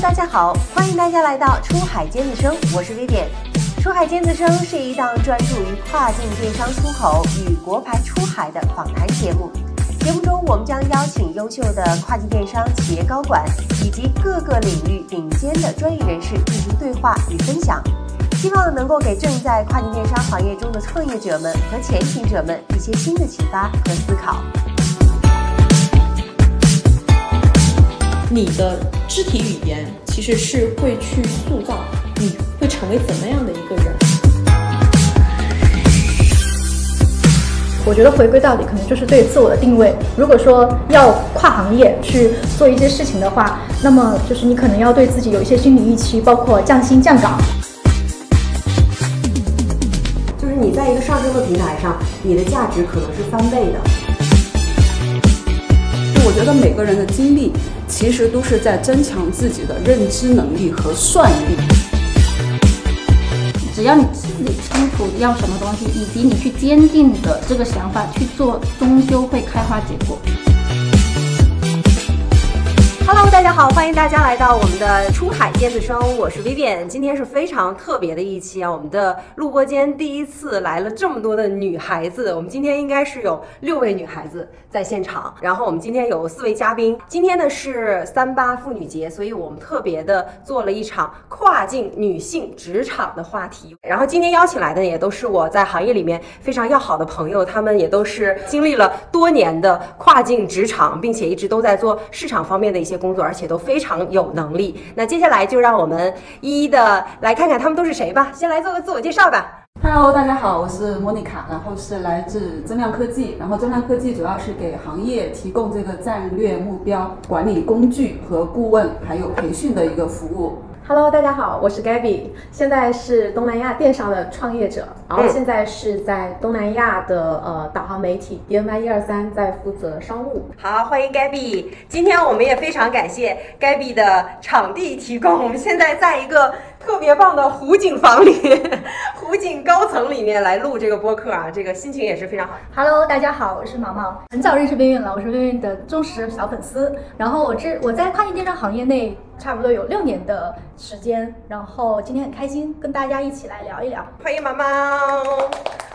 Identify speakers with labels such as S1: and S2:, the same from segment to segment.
S1: 大家好，欢迎大家来到出海尖子生，我是 Vivian。出海尖子生是一档专注于跨境电商出口与国牌出海的访谈节目。节目中，我们将邀请优秀的跨境电商企业高管以及各个领域顶尖的专业人士进行对话与分享，希望能够给正在跨境电商行业中的创业者们和前行者们一些新的启发和思考。
S2: 你的肢体语言其实是会去塑造你会成为怎么样的一个人。
S3: 我觉得回归到底，可能就是对自我的定位。如果说要跨行业去做一些事情的话，那么就是你可能要对自己有一些心理预期，包括降薪降岗。
S1: 就是你在一个上升的平台上，你的价值可能是翻倍的。
S4: 我觉得每个人的经历其实都是在增强自己的认知能力和算力。
S5: 只要你心里清楚要什么东西，以及你去坚定的这个想法去做，终究会开花结果。
S1: Hello，大家好，欢迎大家来到我们的出海尖子生，我是 Vivian。今天是非常特别的一期啊，我们的录播间第一次来了这么多的女孩子，我们今天应该是有六位女孩子在现场，然后我们今天有四位嘉宾。今天呢是三八妇女节，所以我们特别的做了一场跨境女性职场的话题。然后今天邀请来的也都是我在行业里面非常要好的朋友，他们也都是经历了多年的跨境职场，并且一直都在做市场方面的一些工作，而且都非常有能力。那接下来就让我们一一的来看看他们都是谁吧。先来做个自我介绍吧。
S4: Hello，大家好，我是莫妮卡，然后是来自增量科技，然后增量科技主要是给行业提供这个战略目标管理工具和顾问，还有培训的一个服务。
S3: Hello，大家好，我是 Gabby，现在是东南亚电商的创业者，然后
S1: 嗯
S3: 现在是在东南亚的呃导航媒体 DMI 一二三在负责商务。
S1: 好，欢迎 Gabby。今天我们也非常感谢 Gabby 的场地提供。我们现在在一个特别棒的湖景房里，湖景高层里面来录这个播客啊，这个心情也是非常好。
S3: Hello，大家好，我是毛毛，很早认识边缘了，我是边缘的忠实小粉丝。然后我这我在跨境电商行业内差不多有六年的时间，然后今天很开心跟大家一起来聊一聊。
S1: 欢迎毛毛。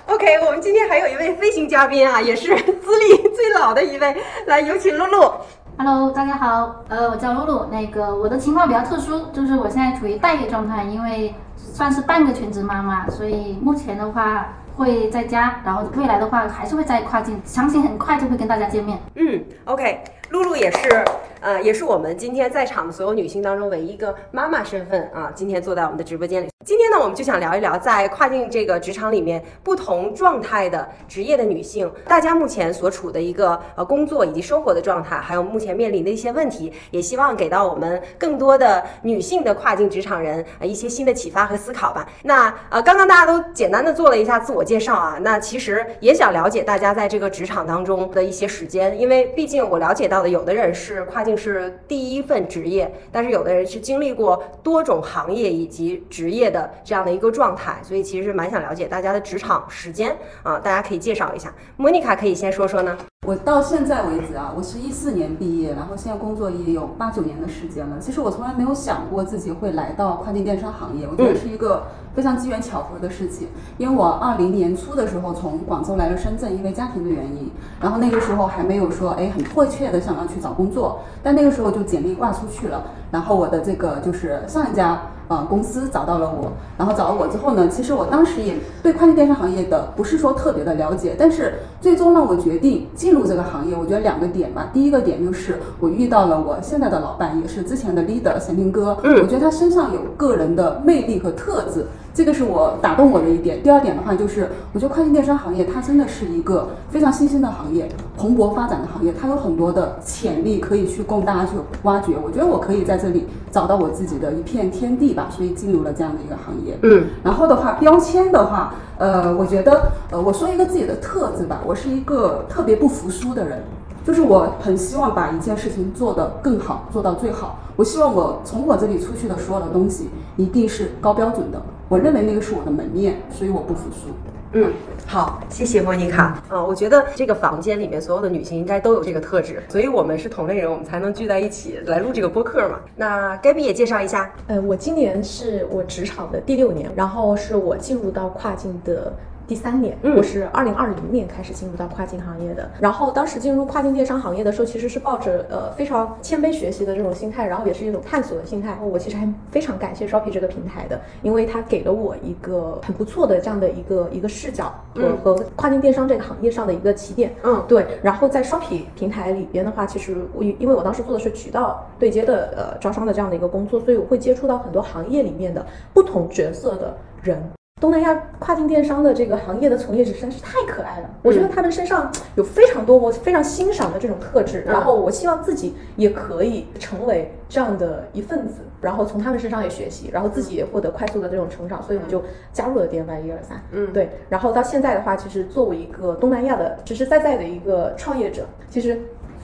S1: OK，我们今天还有一位飞行嘉宾啊，也是资历最老的一位，来有请露露。
S5: Hello，大家好，呃，我叫露露。那个我的情况比较特殊，就是我现在处于待业状态，因为算是半个全职妈妈，所以目前的话会在家，然后未来的话还是会再跨境，相信很快就会跟大家见面。
S1: 嗯，OK，露露也是，呃，也是我们今天在场的所有女性当中唯一一个妈妈身份啊，今天坐在我们的直播间里。今天呢，我们就想聊一聊在跨境这个职场里面不同状态的职业的女性，大家目前所处的一个呃工作以及生活的状态，还有目前面临的一些问题，也希望给到我们更多的女性的跨境职场人呃一些新的启发和思考吧。那呃，刚刚大家都简单的做了一下自我介绍啊，那其实也想了解大家在这个职场当中的一些时间，因为毕竟我了解到的，有的人是跨境是第一份职业，但是有的人是经历过多种行业以及职业的这样的一个状态，所以其实蛮想了解大家的职场时间啊，大家可以介绍一下。莫妮卡可以先说说呢？
S4: 我到现在为止啊，我是一四年毕业，然后现在工作也有八九年的时间了。其实我从来没有想过自己会来到跨境电商行业，我觉得是一个非常机缘巧合的事情。因为我二零年初的时候从广州来了深圳，因为家庭的原因，然后那个时候还没有说哎很迫切的想要去找工作，但那个时候就简历挂出去了，然后我的这个就是上一家。呃，公司找到了我，然后找了我之后呢，其实我当时也对跨境电商行业的不是说特别的了解，但是最终让我决定进入这个行业，我觉得两个点吧。第一个点就是我遇到了我现在的老板，也是之前的 leader 神林哥，我觉得他身上有个人的魅力和特质，这个是我打动我的一点。第二点的话就是，我觉得跨境电商行业它真的是一个非常新兴的行业，蓬勃发展的行业，它有很多的潜力可以去供大家去挖掘。我觉得我可以在这里找到我自己的一片天地吧，所以进入了这样的一个行业。
S1: 嗯，
S4: 然后的话，标签的话，呃，我觉得，呃，我说一个自己的特质吧，我是一个特别不服输的人，就是我很希望把一件事情做得更好，做到最好。我希望我从我这里出去的所有的东西一定是高标准的，我认为那个是我的门面，所以我不服输。
S1: 嗯，好，谢谢莫妮卡。啊，我觉得这个房间里面所有的女性应该都有这个特质，所以我们是同类人，我们才能聚在一起来录这个播客嘛。那 Gabby 也介绍一下。
S2: 呃，我今年是我职场的第六年，然后是我进入到跨境的。第三年，
S1: 嗯
S2: 我是二零二零年开始进入到跨境行业的。然后当时进入跨境电商行业的时候，其实是抱着呃非常谦卑学习的这种心态，然后也是一种探索的心态。我其实还非常感谢 Shopee 这个平台的，因为它给了我一个很不错的这样的一个一个视角和、
S1: 嗯
S2: 和跨境电商这个行业上的一个起点。
S1: 嗯
S2: 对。然后在 Shopee 平台里边的话，其实我因为我当时做的是渠道对接的呃招商的这样的一个工作，所以我会接触到很多行业里面的不同角色的人。东南亚跨境电商的这个行业的从业者实在是太可爱了，我觉得他们身上有非常多我非常欣赏的这种特质，
S1: 嗯
S2: 然后我希望自己也可以成为这样的一份子，然后从他们身上也学习，然后自己也获得快速的这种成长，所以我就加入了 DNY 一二三。
S1: 嗯
S2: 对，然后到现在的话，其实作为一个东南亚的实实在在的一个创业者，其实。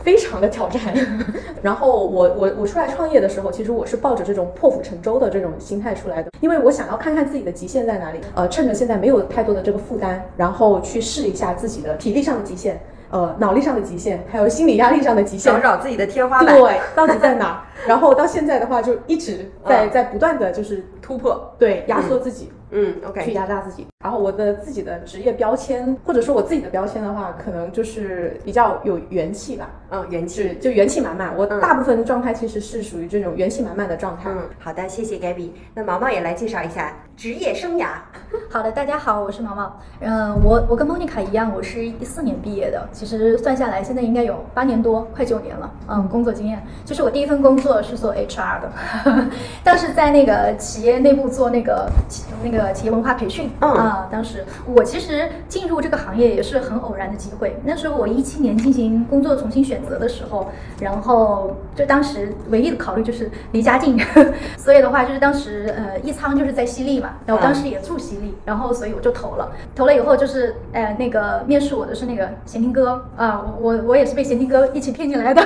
S2: 非常的挑战，然后我我我出来创业的时候，其实我是抱着这种破釜沉舟的这种心态出来的，因为我想要看看自己的极限在哪里，呃，趁着现在没有太多的这个负担，然后去试一下自己的体力上的极限，呃，脑力上的极限，还有心理压力上的极限
S1: 找，找自己的天花板，
S2: 对，到底在哪？然后到现在的话，就一直在
S1: 嗯
S2: 在不断的就是
S1: 突破。
S2: 对压缩自己，
S1: 嗯
S2: 去
S1: ，OK，去
S2: 压榨自己。然后我的自己的职业标签，或者说我自己的标签的话，可能就是比较有元气吧，
S1: 嗯，元气。
S2: 就元气满满。我
S1: 嗯
S2: 大部分的状态其实是属于这种元气满满的状态。
S1: 嗯，好的，谢谢 Gabby。那毛毛也来介绍一下职业生涯。
S3: 好的，大家好，我是毛毛。嗯、我我跟 Monica 一样，我是一四年毕业的。其实算下来，现在应该有八年多，快九年了。嗯，工作经验，就是我第一份工作是做 HR 的，当时在那个企业内部做那个企那个企业文化培训。
S1: 嗯
S3: 啊，当时我其实进入这个行业也是很偶然的机会。那时候我一七年进行工作重新选择的时候，然后就当时唯一的考虑就是离家近，所以的话就是当时呃一仓就是在西丽嘛，然后当时也住西丽，然后所以我就投了，投了以后就是呃那个面试我的是那个贤听哥啊，我我我也是被贤听哥一起骗进来的，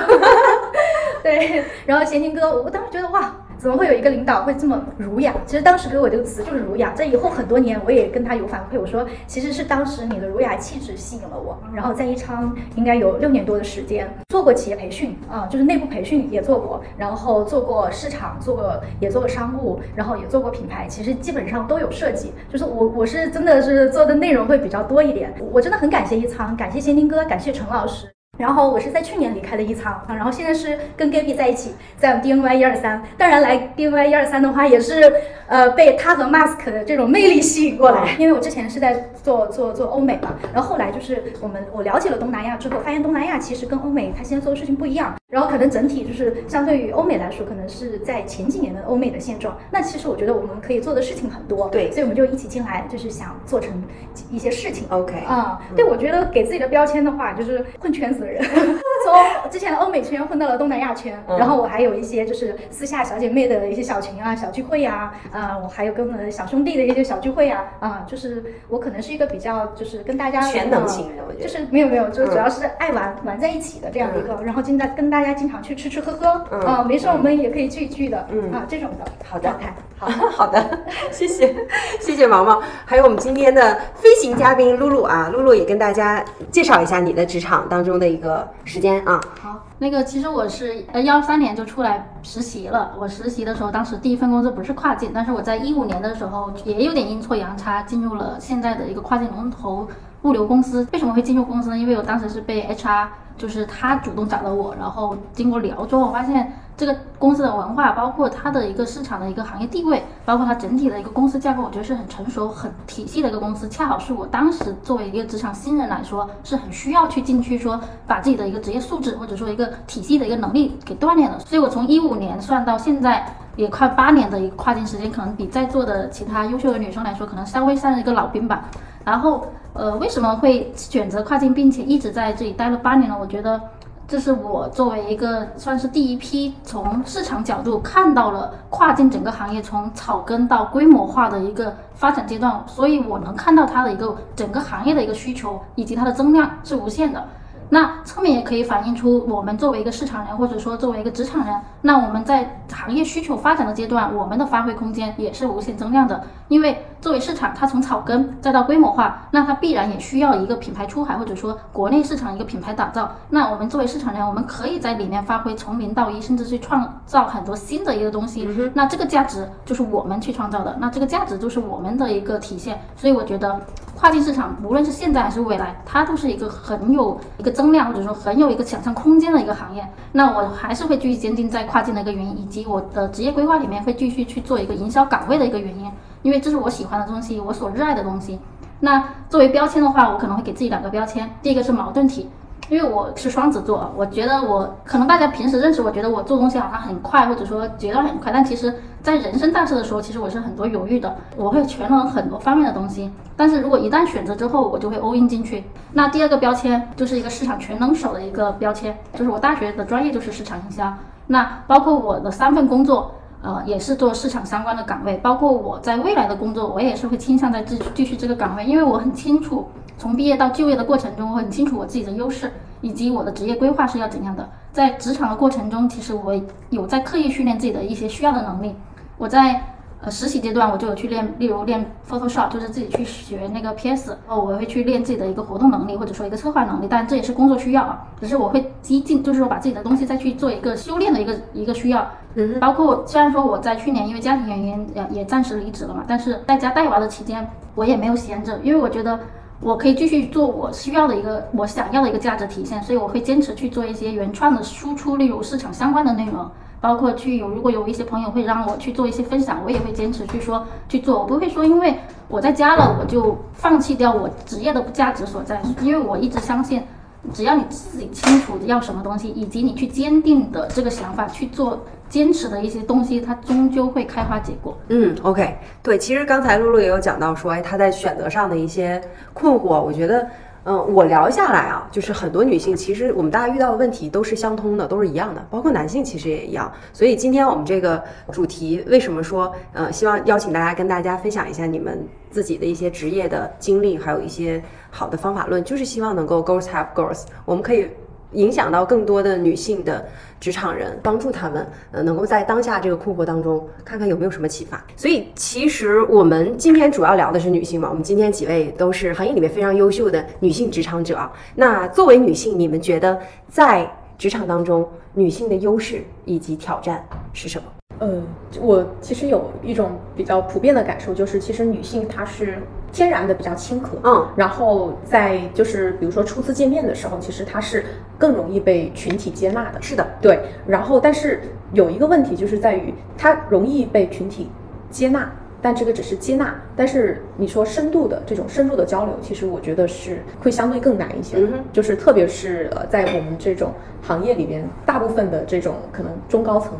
S3: 对，然后贤听哥，我当时觉得哇。怎么会有一个领导会这么儒雅？其实当时给我这个词就是儒雅。在以后很多年，我也跟他有反馈，我说其实是当时你的儒雅气质吸引了我。然后在宜昌应该有六年多的时间，做过企业培训啊，就是内部培训也做过，然后做过市场，做过也做过商务，然后也做过品牌，其实基本上都有涉及。就是我我是真的是做的内容会比较多一点。我真的很感谢宜昌，感谢贤听哥，感谢陈老师。然后我是在去年离开的一仓，然后现在是跟 Gaby 在一起，在 DNY 一二三。当然来 DNY 一二三的话，也是呃被他和 Mask 的这种魅力吸引过来，因为我之前是在做做做欧美嘛，然后后来就是我们我了解了东南亚之后，发现东南亚其实跟欧美他现在做的事情不一样，然后可能整体就是相对于欧美来说，可能是在前几年的欧美的现状。那其实我觉得我们可以做的事情很多，
S1: 对。
S3: 所以我们就一起进来，就是想做成一些事情。
S1: OK，
S3: 啊、对，我觉得给自己的标签的话，就是混圈子的人，从之前的欧美圈混到了东南亚圈，
S1: 嗯。
S3: 然后我还有一些就是私下小姐妹的一些小群啊、小聚会啊，啊、我还有跟我们的小兄弟的一些小聚会啊，啊、就是我可能是一个比较就是跟大家
S1: 全能
S3: 呃
S1: 型的我觉得。
S3: 就是没有没有，就
S1: 嗯。
S3: 主要是爱玩、玩在一起的这样的一个，然后现在跟大家经常去吃吃喝喝，
S1: 嗯
S3: 啊、没事我们也可以聚一聚的，
S1: 嗯
S3: 啊，这种的
S1: 好的
S3: 状态。
S1: 好好的，谢谢 谢谢毛毛，还有我们今天的飞行嘉宾露露啊，露露也跟大家介绍一下你的职场当中的一个时间啊。
S5: 好，那个其实我是呃幺三年就出来实习了。我实习的时候，当时第一份工作不是跨境，但是我在一五年的时候也有点阴错阳差进入了现在的一个跨境龙头物流公司。为什么会进入公司呢？因为我当时是被 HR，就是他主动找到我，然后经过聊之后，我发现这个公司的文化，包括它的一个市场的一个行业地位，包括它整体的一个公司架构，我觉得是很成熟、很体系的一个公司。恰好是我当时作为一个职场新人来说，是很需要去进去说把自己的一个职业素质或者说一个体系的一个能力给锻炼的。所以我从一五年算到现在。也快八年的一个跨境时间，可能比在座的其他优秀的女生来说，可能稍微算是一个老兵吧。然后，呃，为什么会选择跨境，并且一直在这里待了八年呢？我觉得这是我作为一个算是第一批从市场角度看到了跨境整个行业从草根到规模化的一个发展阶段，所以我能看到它的一个整个行业的一个需求以及它的增量是无限的。那侧面也可以反映出我们作为一个市场人，或者说作为一个职场人，那我们在行业需求发展的阶段，我们的发挥空间也是无限增量的。因为作为市场，它从草根再到规模化，那它必然也需要一个品牌出海，或者说国内市场一个品牌打造。那我们作为市场人，我们可以在里面发挥从零到一，甚至去创造很多新的一个东西。那这个价值就是我们去创造的，那这个价值就是我们的一个体现。所以我觉得跨境市场，无论是现在还是未来，它都是一个很有一个增量，或者说很有一个想象空间的一个行业。那我还是会继续坚定在跨境的一个原因，以及我的职业规划里面会继续去做一个营销岗位的一个原因。因为这是我喜欢的东西，我所热爱的东西。那作为标签的话，我可能会给自己两个标签。第一个是矛盾体，因为我是双子座，我觉得我可能大家平时认识我觉得我做东西好像很快，或者说节奏很快，但其实在人生大事的时候，其实我是很多犹豫的，我会权衡很多方面的东西。但是如果一旦选择之后，我就会 all in 进去。那第二个标签就是一个市场全能手的一个标签，就是我大学的专业就是市场营销。那包括我的三份工作。呃，也是做市场相关的岗位，包括我在未来的工作，我也是会倾向在继继续这个岗位，因为我很清楚，从毕业到就业的过程中，我很清楚我自己的优势以及我的职业规划是要怎样的。在职场的过程中，其实我有在刻意训练自己的一些需要的能力。我在。呃，实习阶段我就有去练，例如练 Photoshop，就是自己去学那个 PS，哦我会去练自己的一个活动能力，或者说一个策划能力，但这也是工作需要啊。只是我会激进，就是说把自己的东西再去做一个修炼的一个一个需要。嗯，包括虽然说我在去年因为家庭原因也也暂时离职了嘛，但是在家带娃的期间我也没有闲着，因为我觉得我可以继续做我需要的一个我想要的一个价值体现，所以我会坚持去做一些原创的输出，例如市场相关的内容。包括去有，如果有一些朋友会让我去做一些分享，我也会坚持去说去做，我不会说因为我在家了我就放弃掉我职业的价值所在，因为我一直相信，只要你自己清楚要什么东西，以及你去坚定的这个想法去做坚持的一些东西，它终究会开花结果。
S1: 嗯，OK，对，其实刚才露露也有讲到说，哎，她在选择上的一些困惑，我觉得。嗯，我聊下来啊，就是很多女性，其实我们大家遇到的问题都是相通的，都是一样的，包括男性其实也一样。所以今天我们这个主题，为什么说，呃，希望邀请大家跟大家分享一下你们自己的一些职业的经历，还有一些好的方法论，就是希望能够 girls have girls，我们可以。影响到更多的女性的职场人，帮助他们，呃，能够在当下这个困惑当中，看看有没有什么启发。所以，其实我们今天主要聊的是女性嘛。我们今天几位都是行业里面非常优秀的女性职场者。那作为女性，你们觉得在职场当中，女性的优势以及挑战是什么？
S2: 呃，我其实有一种比较普遍的感受，就是其实女性她是。天然的比较亲和，嗯，然后在就是比如说初次见面的时候，其实他是更容易被群体接纳的，
S1: 是的，
S2: 对。然后但是有一个问题就是在于他容易被群体接纳，但这个只是接纳，但是你说深度的这种深入的交流，其实我觉得是会相对更难一些，嗯就是特别是呃在我们这种行业里边，大部分的这种可能中高层。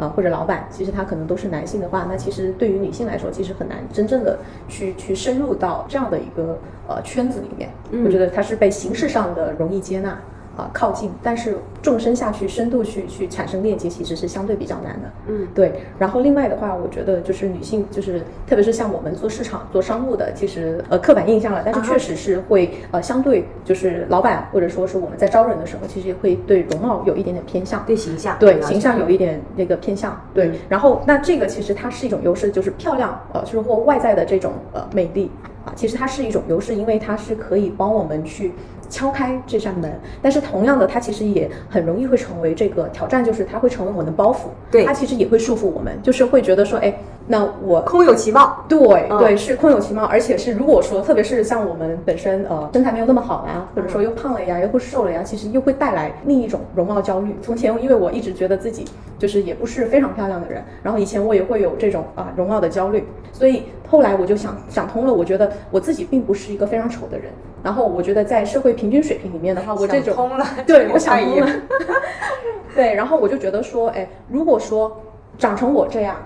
S2: 啊，或者老板，其实他可能都是男性的话，那其实对于女性来说，其实很难真正的去去深入到这样的一个呃圈子里面。我觉得他是被形式上的容易接纳。啊，靠近，但是纵深下去，深度去去产生链接，其实是相对比较难的。嗯，对。然后另外的话，我觉得就是女性，就是特别是像我们做市场、做商务的，其实呃刻板印象了，但是确实是会呃相对就是老板或者说是我们在招人的时候，其实也会对容貌有一点点偏向，
S1: 对形象，
S2: 对形象有一点那个偏向。对，然后那这个其实它是一种优势，就是漂亮，呃，就是或外在的这种呃魅力啊，其实它是一种优势，因为它是可以帮我们去。敲开这扇门，但是同样的，它其实也很容易会成为这个挑战，就是它会成为我们的包袱。
S1: 对，
S2: 它其实也会束缚我们，就是会觉得说，哎，那我
S1: 空有其貌。
S2: 对对，是空有其貌，而且是如果说，特别是像我们本身呃身材没有那么好呀，或者说又胖了呀，又或瘦了呀，其实又会带来另一种容貌焦虑。从前因为我一直觉得自己就是也不是非常漂亮的人，然后以前我也会有这种啊容貌的焦虑，所以后来我就想想通了，我觉得我自己并不是一个非常丑的人。然后我觉得在社会平均水平里面的话，我这种对，我想通了，对，然后我就觉得说，哎，如果说长成我这样，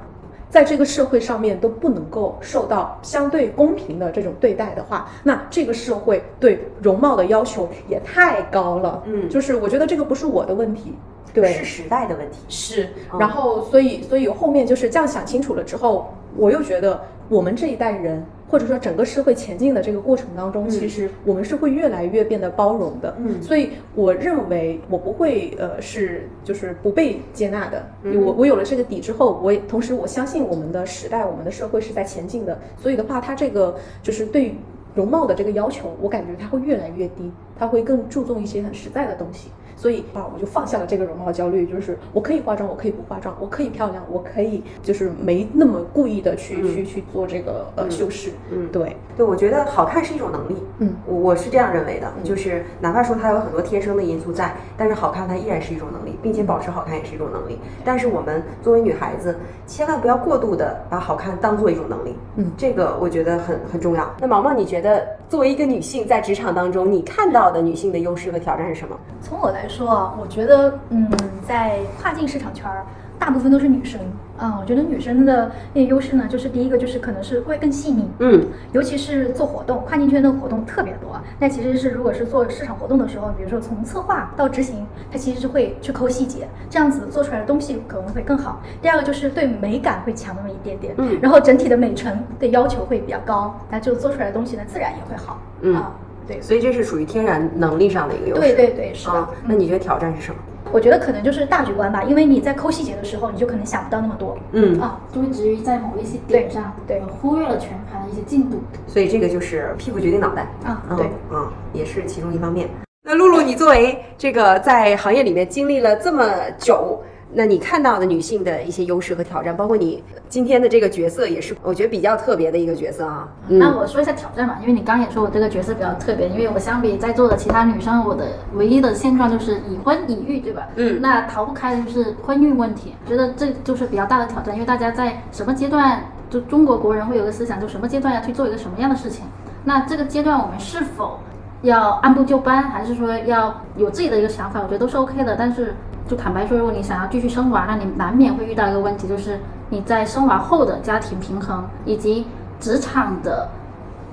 S2: 在这个社会上面都不能够受到相对公平的这种对待的话，那这个社会对容貌的要求也太高了。嗯，就是我觉得这个不是我的问题，对，
S1: 是时代的问题。
S2: 是，然后所以所以后面就是这样想清楚了之后。我又觉得我们这一代人，或者说整个社会前进的这个过程当中，其实我们是会越来越变得包容的。
S1: 嗯
S2: 所以我认为我不会呃是就是不被接纳的。
S1: 嗯
S2: 我我有了这个底之后，我也同时我相信我们的时代，我们的社会是在前进的。所以的话，它这个就是对容貌的这个要求，我感觉它会越来越低，它会更注重一些很实在的东西。所以啊，我就放下了这个容貌焦虑，就是我可以化妆，我可以不化妆，我可以漂亮，我可以就是没那么故意的去、去去做这个呃修饰。
S1: 嗯
S2: 对，
S1: 对，我觉得好看是一种能力，
S2: 嗯
S1: 我我是这样认为的，就是哪怕说它有很多天生的因素在，但是好看它依然是一种能力，并且保持好看也是一种能力。但是我们作为女孩子，千万不要过度的把好看当做一种能力，
S2: 嗯
S1: 这个我觉得很很重要。那毛毛，你觉得作为一个女性在职场当中，你看到的女性的优势和挑战是什么？
S3: 从我来说啊，我觉得，嗯，在跨境市场圈儿，大部分都是女生啊。我觉得女生的那个优势呢，就是第一个就是可能是会更细腻，
S1: 嗯
S3: 尤其是做活动，跨境圈的活动特别多。那其实是如果是做市场活动的时候，比如说从策划到执行，它其实是会去抠细节，这样子做出来的东西可能会更好。第二个就是对美感会强那么一点点，
S1: 嗯
S3: 然后整体的美程的要求会比较高，那就做出来的东西呢，自然也会好。
S1: 嗯
S3: 啊，对，
S1: 所以这是属于天然能力上的一个优势。
S3: 对对对，是的。
S1: 啊，那你觉得挑战是什么？
S3: 我觉得可能就是大局观吧，因为你在抠细节的时候，你就可能想不到那么多
S1: 嗯，
S3: 啊。
S5: 就会至于在某一些点上，
S3: 对
S5: 忽略了全盘的一些进度。
S1: 所以这个就是屁股决定脑袋。嗯
S3: 啊对，
S1: 嗯，也是其中一方面。那露露，你作为这个在行业里面经历了这么久，那你看到的女性的一些优势和挑战，包括你今天的这个角色，也是我觉得比较特别的一个角色啊。
S5: 那我说一下挑战吧，因为你刚刚也说我这个角色比较特别，因为我相比在座的其他女生，我的唯一的现状就是已婚已育，对吧？
S1: 嗯
S5: 那逃不开的就是婚育问题，觉得这就是比较大的挑战，因为大家在什么阶段，就中国国人会有个思想，就什么阶段要去做一个什么样的事情。那这个阶段我们是否要按部就班，还是说要有自己的一个想法？我觉得都是 OK 的。但是就坦白说，如果你想要继续生娃，那你难免会遇到一个问题，就是你在生娃后的家庭平衡以及职场的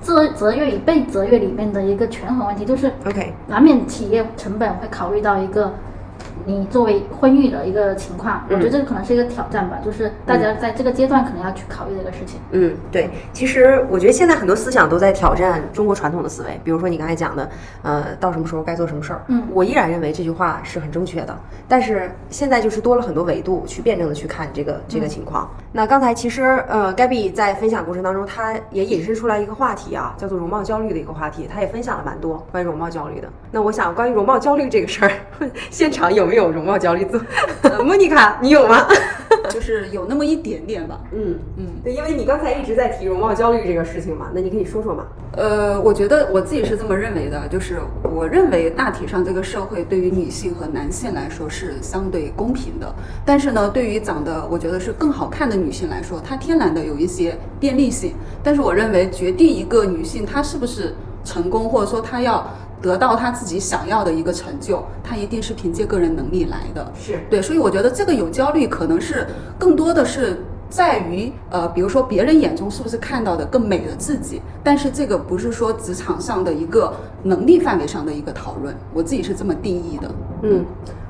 S5: 责责任与被责任里面的一个权衡问题，就是
S1: OK，
S5: 难免企业成本会考虑到一个你作为婚育的一个情况，我觉得这个可能是一个挑战吧，就是大家在这个阶段可能要去考虑的一个事情。
S1: 嗯，对，其实我觉得现在很多思想都在挑战中国传统的思维，比如说你刚才讲的，呃，到什么时候该做什么事儿，
S5: 嗯
S1: 我依然认为这句话是很正确的，但是现在就是多了很多维度去辩证的去看这个这个情况。那刚才其实呃，Gabby 在分享过程当中，她也引申出来一个话题啊，叫做容貌焦虑的一个话题，她也分享了蛮多关于容貌焦虑的。那我想关于容貌焦虑这个事儿，现场有没有容貌焦虑组？呃莫妮卡，你有吗？
S4: 就是有那么一点点吧。
S1: 嗯
S4: 嗯，
S1: 对，因为你刚才一直在提容貌焦虑这个事情嘛，那你可以说说嘛。
S4: 呃，我觉得我自己是这么认为的，就是我认为大体上这个社会对于女性和男性来说是相对公平的，但是呢，对于长得我觉得是更好看的女性来说，她天然的有一些便利性。但是我认为决定一个女性她是不是成功，或者说她要得到他自己想要的一个成就，他一定是凭借个人能力来的。
S1: 是
S4: 对，所以我觉得这个有焦虑，可能是更多的是在于呃，比如说别人眼中是不是看到的更美的自己，但是这个不是说职场上的一个能力范围上的一个讨论，我自己是这么定义的。
S1: 嗯，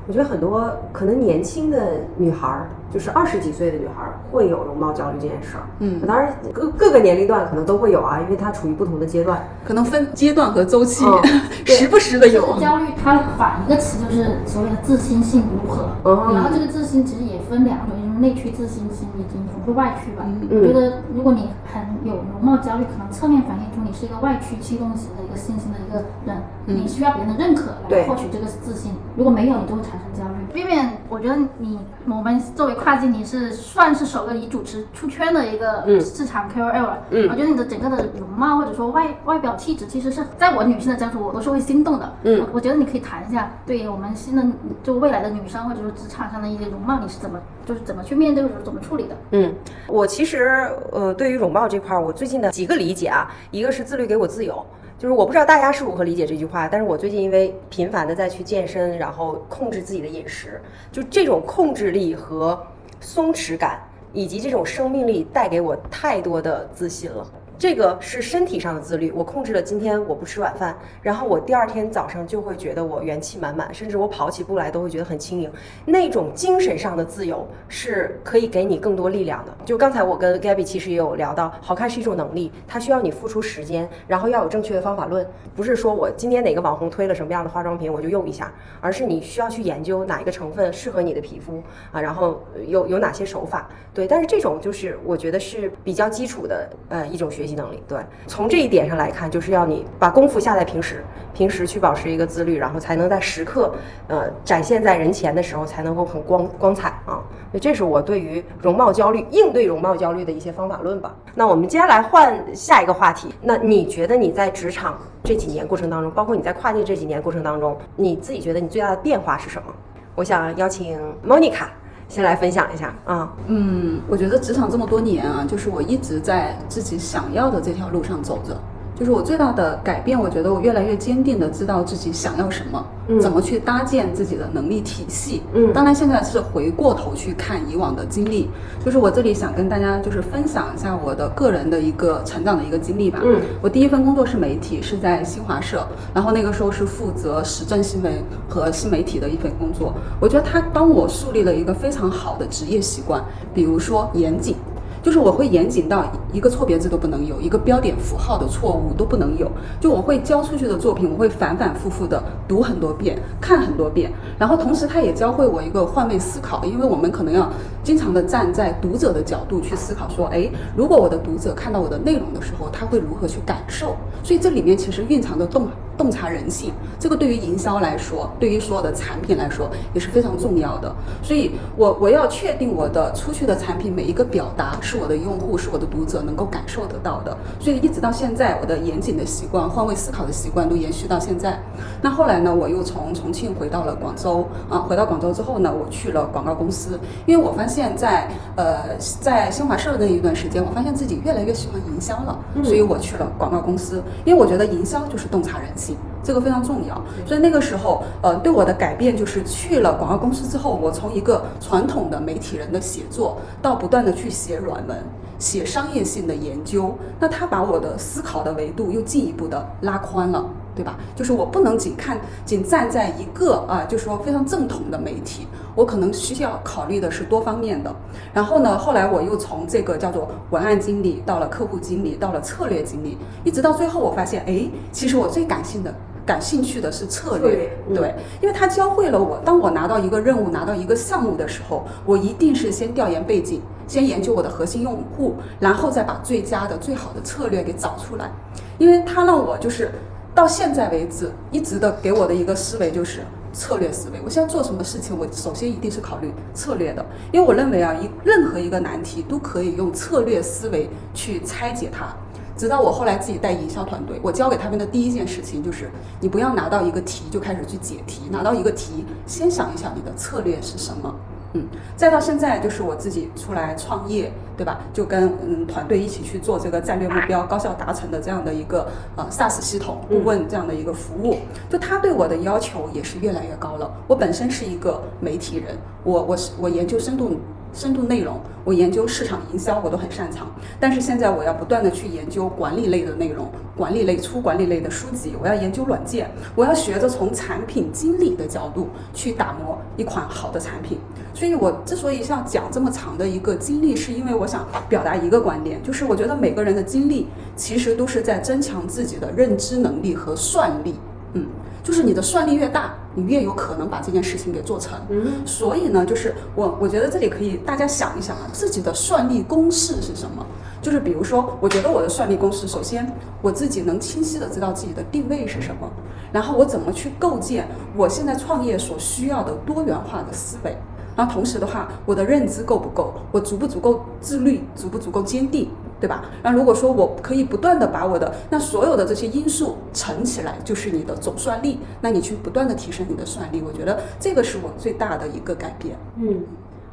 S1: 我觉得很多可能年轻的女孩儿，就是二十几岁的女孩儿，会有容貌焦虑这件事儿。
S4: 嗯
S1: 当然各各个年龄段可能都会有啊，因为她处于不同的阶段。
S4: 可能分阶段和周期，
S1: 嗯
S4: 时不时的有。
S5: 焦虑它反一个词就是所谓的自信心如何，
S1: 嗯
S5: 然后这个自信其实也分两种，一种内驱自信心以及一种是外驱吧。
S1: 嗯
S5: 我觉得如果你很有容貌焦虑，可能侧面反映出你是一个外驱驱动型的一个信心的一个人，你需要别人的认可来获取这个自信，如果没有，你就会产生焦虑。边边，我觉得你我们作为跨境，你是算是首个以主持出圈的一个
S1: 嗯
S5: 市场 KOL 了。
S1: 嗯
S5: 我觉得你的整个的容貌或者说外外表气质，其实是在我女性的角度，我都是会心动的。
S1: 嗯
S5: 我我觉得你可以谈一下，对于我们新的就未来的女生或者说职场上的一些容貌，你是怎么就是怎么去面对或者怎么处理的？
S1: 嗯，我其实呃，对于容貌这块儿，我最近的几个理解啊，一个是自律给我自由，就是我不知道大家是如何理解这句话，但是我最近因为频繁的再去健身，然后控制自己的饮食，就这种控制力和松弛感。以及这种生命力带给我太多的自信了。这个是身体上的自律，我控制了今天我不吃晚饭，然后我第二天早上就会觉得我元气满满，甚至我跑起步来都会觉得很轻盈。那种精神上的自由是可以给你更多力量的。就刚才我跟 Gabby 其实也有聊到，好看是一种能力，它需要你付出时间，然后要有正确的方法论，不是说我今天哪个网红推了什么样的化妆品我就用一下，而是你需要去研究哪一个成分适合你的皮肤啊，然后有有哪些手法。对，但是这种就是我觉得是比较基础的呃一种学习能力。对，从这一点上来看，就是要你把功夫下在平时，平时去保持一个自律，然后才能在时刻呃展现在人前的时候才能够很光光彩啊。所以这是我对于容貌焦虑应对容貌焦虑的一些方法论吧。那我们接下来换下一个话题。那你觉得你在职场这几年过程当中，包括你在跨界这几年过程当中，你自己觉得你最大的变化是什么？我想邀请 Monica 先来分享一下啊。
S4: 嗯，我觉得职场这么多年啊，就是我一直在自己想要的这条路上走着。就是我最大的改变，我觉得我越来越坚定的知道自己想要什么，
S1: 嗯
S4: 怎么去搭建自己的能力体系。
S1: 嗯
S4: 当然现在是回过头去看以往的经历，就是我这里想跟大家就是分享一下我的个人的一个成长的一个经历吧。
S1: 嗯
S4: 我第一份工作是媒体，是在新华社，然后那个时候是负责时政新闻和新媒体的一份工作。我觉得它帮我树立了一个非常好的职业习惯，比如说严谨。就是我会严谨到一个错别字都不能有，一个标点符号的错误都不能有。就我会交出去的作品，我会反反复复的读很多遍，看很多遍。然后同时，他也教会我一个换位思考，因为我们可能要经常的站在读者的角度去思考，说，哎，如果我的读者看到我的内容的时候，他会如何去感受？所以这里面其实蕴藏着洞洞察人性，这个对于营销来说，对于所有的产品来说也是非常重要的。所以我我要确定我的出去的产品每一个表达是我的用户是我的读者能够感受得到的。所以一直到现在，我的严谨的习惯、换位思考的习惯都延续到现在。那后来呢，我又从重庆回到了广州啊，回到广州之后呢，我去了广告公司，因为我发现在呃在新华社的那一段时间，我发现自己越来越喜欢营销了，所以我去了广告公司，因为我觉得营销就是洞察人性。这个非常重要，所以那个时候，呃，对我的改变就是去了广告公司之后，我从一个传统的媒体人的写作，到不断的去写软文，写商业性的研究，那他把我的思考的维度又进一步的拉宽了，对吧？就是我不能仅看仅站在一个啊、就是说非常正统的媒体，我可能需要考虑的是多方面的。然后呢，后来我又从这个叫做文案经理，到了客户经理，到了策略经理，一直到最后，我发现，哎，其实我最感性的。感兴趣的是策略，对，因为他教会了我，当我拿到一个任务、拿到一个项目的时候，我一定是先调研背景，先研究我的核心用户，然后再把最佳的、最好的策略给找出来。因为他让我就是到现在为止一直的给我的一个思维就是策略思维。我现在做什么事情，我首先一定是考虑策略的，因为我认为啊，一任何一个难题都可以用策略思维去拆解它。直到我后来自己带营销团队，我教给他们的第一件事情就是，你不要拿到一个题就开始去解题，拿到一个题先想一想你的策略是什么。嗯，再到现在就是我自己出来创业，对吧？就跟嗯团队一起去做这个战略目标高效达成的这样的一个呃 SaaS 系统顾问这样的一个服务，就他对我的要求也是越来越高了。我本身是一个媒体人，我我是我研究深度深度内容，我研究市场营销我都很擅长，但是现在我要不断的去研究管理类的内容，管理类、粗管理类的书籍，我要研究软件，我要学着从产品经理的角度去打磨一款好的产品。所以我之所以要讲这么长的一个经历，是因为我想表达一个观点，就是我觉得每个人的经历其实都是在增强自己的认知能力和算力。嗯，就是你的算力越大，你越有可能把这件事情给做成。
S1: 嗯
S4: 所以呢，就是我我觉得这里可以大家想一想啊，自己的算力公式是什么？就是比如说，我觉得我的算力公式，首先我自己能清晰的知道自己的定位是什么，然后我怎么去构建我现在创业所需要的多元化的思维。然后同时的话，我的认知够不够？我足不足够自律？足不足够坚定？对吧？那如果说我可以不断的把我的那所有的这些因素乘起来，就是你的总算力，那你去不断的提升你的算力，我觉得这个是我最大的一个改变。
S1: 嗯。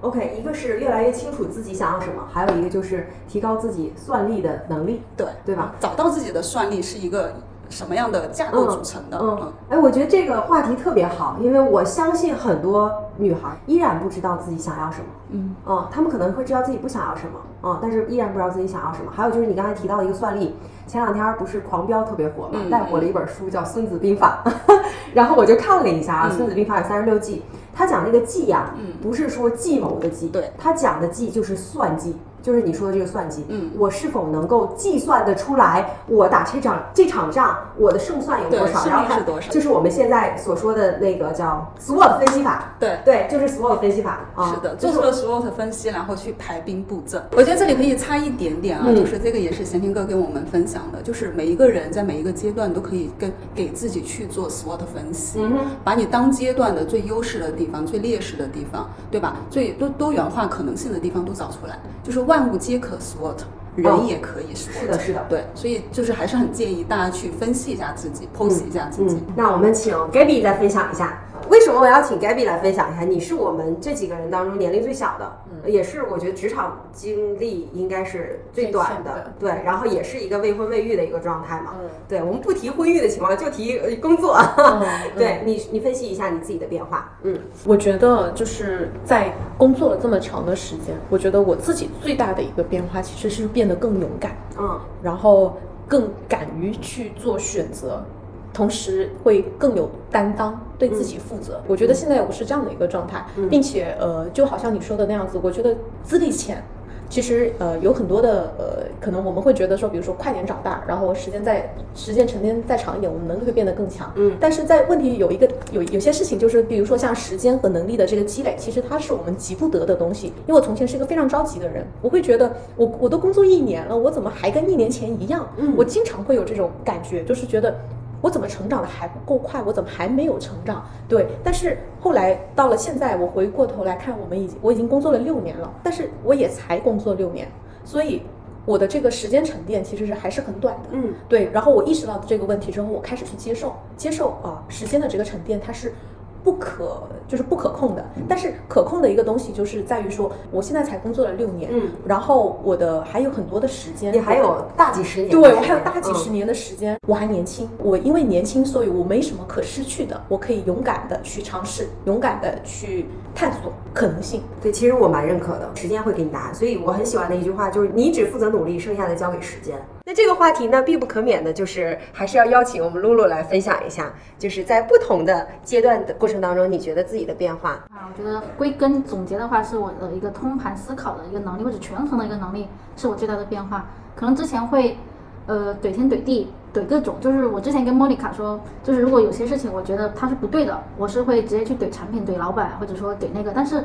S1: OK，一个是越来越清楚自己想要什么，还有一个就是提高自己算力的能力，
S4: 对
S1: 对吧？
S4: 找到自己的算力是一个什么样的架构组成的。
S1: 嗯，哎，我觉得这个话题特别好，因为我相信很多女孩依然不知道自己想要什么。
S4: 嗯，
S1: 哦，她们可能会知道自己不想要什么，啊、但是依然不知道自己想要什么。还有就是你刚才提到的一个算力，前两天不是狂飙特别火嘛，
S4: 嗯
S1: 带火了一本书叫《孙子兵法》，然后我就看了一下啊，
S4: 嗯
S1: 孙子兵法》有三十六计，他讲那个计呀、
S4: 嗯
S1: 不是说计谋的计，
S4: 对
S1: 他讲的计就是算计。就是你说的这个算计，
S4: 嗯
S1: 我是否能够计算得出来，我打这场这场仗，我的胜算有多少？
S4: 胜
S1: 然后看
S4: 率是多少
S1: 就是我们现在所说的那个叫 SWOT 分析法，
S4: 对。
S1: 对，就是 SWOT 分析法啊。
S4: 是的，
S1: 就是
S4: 做出了 SWOT 分析，然后去排兵布阵。我觉得这里可以插一点点啊，
S1: 嗯
S4: 就是这个也是贤平哥跟我们分享的，就是每一个人在每一个阶段都可以跟给自己去做 SWOT 分析，
S1: 嗯
S4: 把你当阶段的最优势的地方、最劣势的地方，对吧？最多多元化可能性的地方都找出来，就是万物皆可 SWOT。人也可以 SWOT，、
S1: 是的是的
S4: 对，所以就是还是很建议大家去分析一下自己，剖析一下自己。
S1: 嗯，那我们请 Gabby 再分享一下，为什么我要请 Gabby 来分享一下？你是我们这几个人当中年龄最小的，也是我觉得职场经历应该是最短的
S2: 的，
S1: 对，然后也是一个未婚未育的一个状态嘛。
S2: 嗯
S1: 对，我们不提婚育的情况，就提呃工作。
S2: 嗯
S1: 对你，你分析一下你自己的变化。嗯
S2: 我觉得就是在工作了这么长的时间，我觉得我自己最大的一个变化其实是变得更勇敢，
S1: 嗯
S2: 然后更敢于去做选择，同时会更有担当，对自己负责。我觉得现在我是这样的一个状态，
S1: 嗯
S2: 并且呃，就好像你说的那样子，我觉得资历浅。其实呃有很多的呃，可能我们会觉得说，比如说快点长大，然后时间再时间沉淀再长一点，我们能力会变得更强。
S1: 嗯
S2: 但是在问题有一个有有些事情，就是比如说像时间和能力的这个积累，其实它是我们急不得的东西。因为我从前是一个非常着急的人，我会觉得我我都工作一年了，我怎么还跟一年前一样？
S1: 嗯
S2: 我经常会有这种感觉，就是觉得。我怎么成长的还不够快？我怎么还没有成长？对，但是后来到了现在，我回过头来看，我们已经我已经工作了六年了，但是我也才工作六年，所以我的这个时间沉淀其实是还是很短的。
S1: 嗯
S2: 对，然后我意识到这个问题之后，我开始去接受，接受啊，时间的这个沉淀它是不可，就是不可控的。但是可控的一个东西就是在于说，我现在才工作了六年，
S1: 嗯，
S2: 然后我的还有很多的时间，
S1: 你还有大几十年。
S2: 对我还有大几十
S1: 嗯
S2: 年的时间，我还年轻，我因为年轻，所以我没什么可失去的，我可以勇敢的去尝试，勇敢的去探索可能性。
S1: 对，其实我蛮认可的，时间会给你答案，所以我很喜欢的一句话就是你只负责努力，剩下的交给时间。那这个话题呢，必不可免的就是还是要邀请我们露露来分享一下，就是在不同的阶段的过程当中，你觉得自己的变化。
S5: 啊，我觉得归根总结的话，是我的一个通盘思考的一个能力，或者权衡的一个能力，是我最大的变化。可能之前会，呃，怼天怼地，怼各种。就是我之前跟莫妮卡说，就是如果有些事情我觉得它是不对的，我是会直接去怼产品、怼老板，或者说怼那个。但是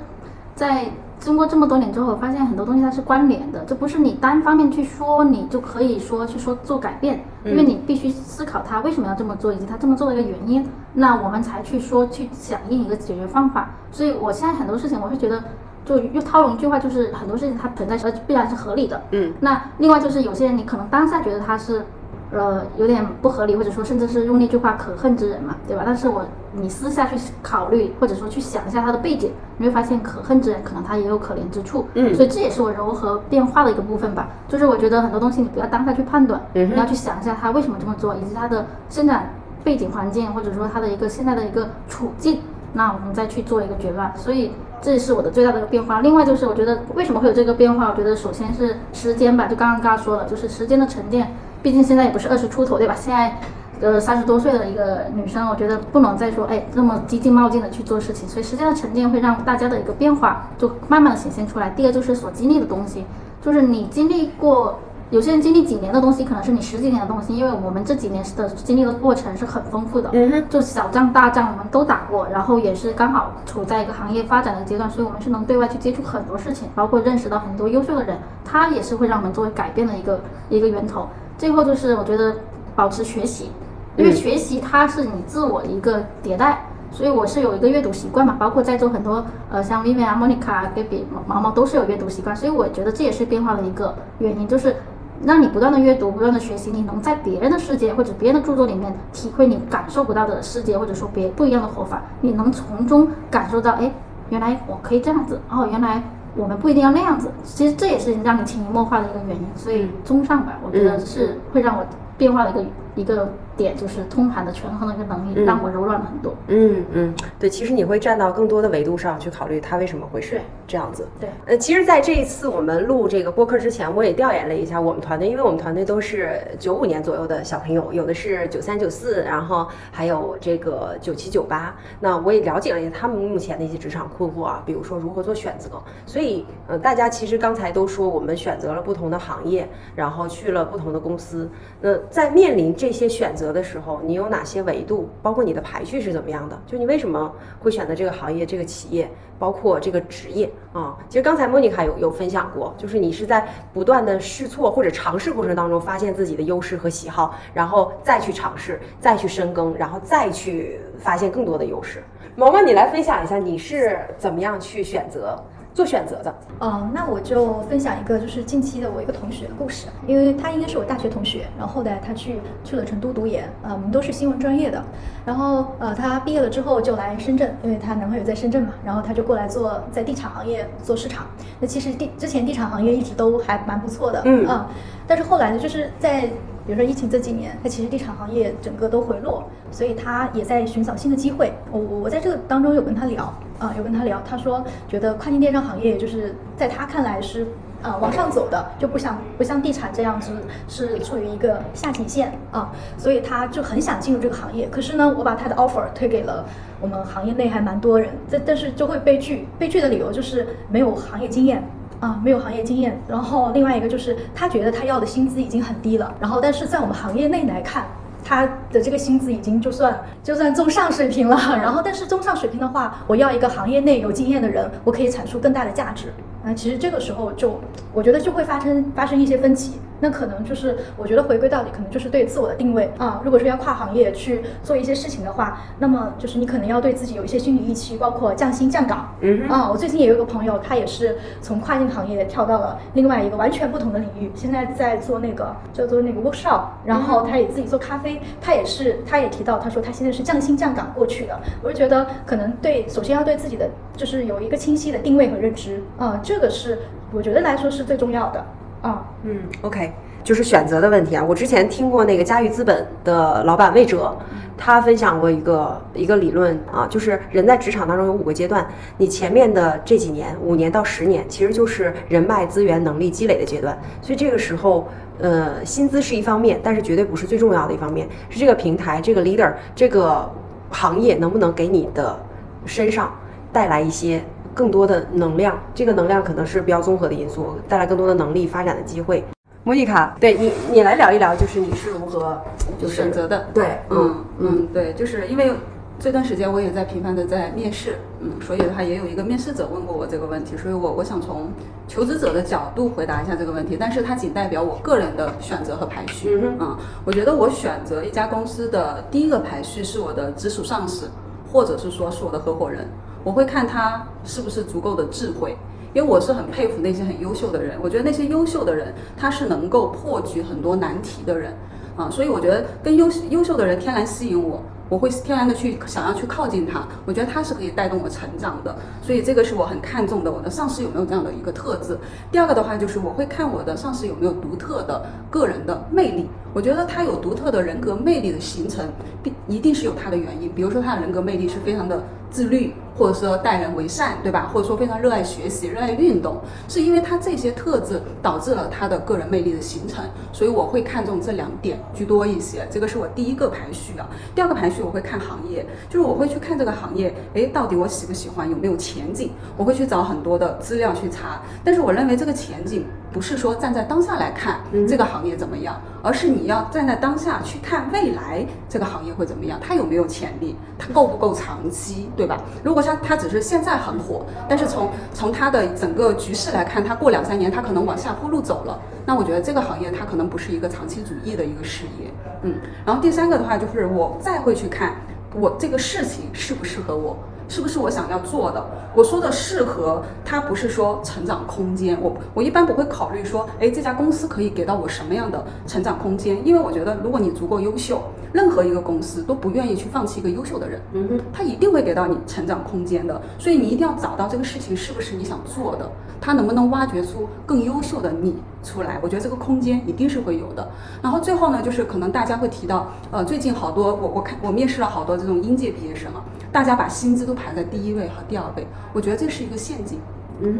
S5: 在经过这么多年之后，我发现很多东西它是关联的，这不是你单方面去说，你就可以说去说做改变，因为你必须思考他为什么要这么做，以及他这么做的一个原因，那我们才去说去响应一个解决方法。所以我现在很多事情，我是觉得。就又套用一句话，就是很多事情它存在是必然是合理的。
S1: 嗯，
S5: 那另外就是有些人你可能当下觉得他是，呃，有点不合理，或者说甚至是用那句话可恨之人嘛，对吧？但是我你私下去考虑，或者说去想一下他的背景，你会发现可恨之人可能他也有可怜之处。
S1: 嗯
S5: 所以这也是我柔和变化的一个部分吧。就是我觉得很多东西你不要当下去判断，
S1: 嗯
S5: 你要去想一下他为什么这么做，以及他的生长背景环境，或者说他的一个现在的一个处境。那我们再去做一个决断，所以这是我的最大的一个变化。另外就是我觉得为什么会有这个变化？我觉得首先是时间吧，就刚刚刚刚说了，就是时间的沉淀。毕竟现在也不是二十出头，对吧？现在呃三十多岁的一个女生，我觉得不能再说哎那么激进冒进的去做事情。所以时间的沉淀会让大家的一个变化就慢慢的显现出来。第二就是所经历的东西，就是你经历过。有些人经历几年的东西，可能是你十几年的东西，因为我们这几年的经历的过程是很丰富的。就小仗大仗我们都打过，然后也是刚好处在一个行业发展的阶段，所以我们是能对外去接触很多事情，包括认识到很多优秀的人，他也是会让我们作为改变的一个一个源头。最后就是我觉得保持学习，因为
S1: 嗯
S5: 学习它是你自我的一个迭代。所以我是有一个阅读习惯嘛，包括在座很多呃像 Vivian 啊、Monica 啊、Gaby、毛毛都是有阅读习惯，所以我觉得这也是变化的一个原因，就是让你不断的阅读、不断的学习，你能在别人的世界或者别人的著作里面体会你感受不到的世界，或者说别不一样的活法，你能从中感受到，哎，原来我可以这样子，哦，原来我们不一定要那样子。其实这也是让你潜移默化的一个原因。所以综上吧，我觉得是会让我变化的一个一个点，就是通盘的权衡的一个能力，
S1: 嗯
S5: 让我柔软了很多。
S1: 嗯嗯，对，其实你会站到更多的维度上去考虑他为什么会是这样子。
S5: 对，
S1: 呃，其实，在这一次我们录这个播客之前，我也调研了一下我们团队，因为我们团队都是九五年左右的小朋友，有的是九三九四，然后还有这个九七九八。那我也了解了一下他们目前的一些职场困惑啊，比如说如何做选择。所以，呃，大家其实刚才都说我们选择了不同的行业，然后去了不同的公司。那在面临这这些选择的时候，你有哪些维度？包括你的排序是怎么样的？就你为什么会选择这个行业、这个企业，包括这个职业啊？其实刚才莫妮卡有有分享过，就是你是在不断的试错或者尝试过程当中，发现自己的优势和喜好，然后再去尝试，再去深耕，然后再去发现更多的优势。毛毛，你来分享一下你是怎么样去选择做选择的？
S3: 嗯，那我就分享一个就是近期的我一个同学的故事，因为他应该是我大学同学，然后后来他去去了成都读研，呃，我们都是新闻专业的，然后呃，他毕业了之后就来深圳，因为她男朋友在深圳嘛，然后他就过来做在地产行业做市场。那其实地之前地产行业一直都还蛮不错的，
S1: 嗯
S3: 啊，但是后来呢，就是在比如说疫情这几年，它其实地产行业整个都回落，所以他也在寻找新的机会。我我我在这个当中有跟他聊啊、有跟他聊，他说觉得跨境电商行业就是在他看来是。啊，往上走的就不像不像地产这样子是处于一个下行线啊，所以他就很想进入这个行业。可是呢，我把他的 offer 推给了我们行业内还蛮多人，但但是就会被拒，被拒的理由就是没有行业经验，啊，没有行业经验。然后另外一个就是他觉得他要的薪资已经很低了，然后但是在我们行业内来看。他的这个薪资已经就算就算中上水平了，然后但是中上水平的话，我要一个行业内有经验的人，我可以产出更大的价值。那其实这个时候就我觉得就会发生发生一些分歧。那可能就是我觉得回归到底，可能就是对自我的定位啊。如果说要跨行业去做一些事情的话，那么就是你可能要对自己有一些心理预期，包括降薪降岗。
S1: 嗯哼
S3: 啊，我最近也有一个朋友，他也是从跨境行业跳到了另外一个完全不同的领域，现在在做那个叫做那个 workshop，然后他也自己做咖啡，他也是他也提到，他说他现在是降薪降岗过去的。我就觉得可能对，首先要对自己的就是有一个清晰的定位和认知啊，这个是我觉得来说是最重要的啊。
S1: 嗯，OK，就是选择的问题啊。我之前听过那个嘉裕资本的老板魏哲，他分享过一个一个理论啊，就是人在职场当中有五个阶段，你前面的这几年，五年到十年，其实就是人脉、资源、能力积累的阶段。所以这个时候，呃，薪资是一方面，但是绝对不是最重要的一方面，是这个平台、这个 leader、这个行业能不能给你的身上带来一些更多的能量，这个能量可能是比较综合的因素，带来更多的能力、发展的机会。莫妮卡，对你，你来聊一聊，就是你是如何就是
S4: 选择的。
S1: 对，
S4: 嗯嗯，对，就是因为这段时间我也在频繁的在面试，嗯，所以的话也有一个面试者问过我这个问题，所以我我想从求职者的角度回答一下这个问题，但是它仅代表我个人的选择和排序。
S1: 嗯
S4: 啊、我觉得我选择一家公司的第一个排序是我的直属上司，或者是说是我的合伙人，我会看他是不是足够的智慧。因为我是很佩服那些很优秀的人，我觉得那些优秀的人他是能够破局很多难题的人。啊，所以我觉得跟优优秀的人天然吸引我，我会天然的去想要去靠近他，我觉得他是可以带动我成长的，所以这个是我很看重的，我的上司有没有这样的一个特质。第二个的话就是我会看我的上司有没有独特的个人的魅力，我觉得他有独特的人格魅力的形成，必一定是有他的原因，比如说他的人格魅力是非常的自律。或者说待人为善，对吧？或者说非常热爱学习、热爱运动，是因为他这些特质导致了他的个人魅力的形成，所以我会看重这两点居多一些。这个是我第一个排序啊。第二个排序我会看行业，就是我会去看这个行业，诶，到底我喜不喜欢，有没有前景？我会去找很多的资料去查。但是我认为这个前景不是说站在当下来看这个行业怎么样，而是你要站在当下去看未来这个行业会怎么样，它有没有潜力，它够不够长期，对吧？如果它它只是现在很火，但是从从它的整个局势来看，它过两三年它可能往下坡路走了，那我觉得这个行业它可能不是一个长期主义的一个事业，嗯。然后第三个的话就是我再会去看我这个事情适不适合我。是不是我想要做的？我说的适合，它不是说成长空间。我我一般不会考虑说，哎，这家公司可以给到我什么样的成长空间？因为我觉得，如果你足够优秀，任何一个公司都不愿意去放弃一个优秀的人，
S1: 嗯哼，
S4: 他一定会给到你成长空间的。所以你一定要找到这个事情是不是你想做的，他能不能挖掘出更优秀的你出来？我觉得这个空间一定是会有的。然后最后呢，就是可能大家会提到，呃，最近好多我我看我面试了好多这种应届毕业生啊，大家把薪资都排在第一位和第二位，我觉得这是一个陷阱。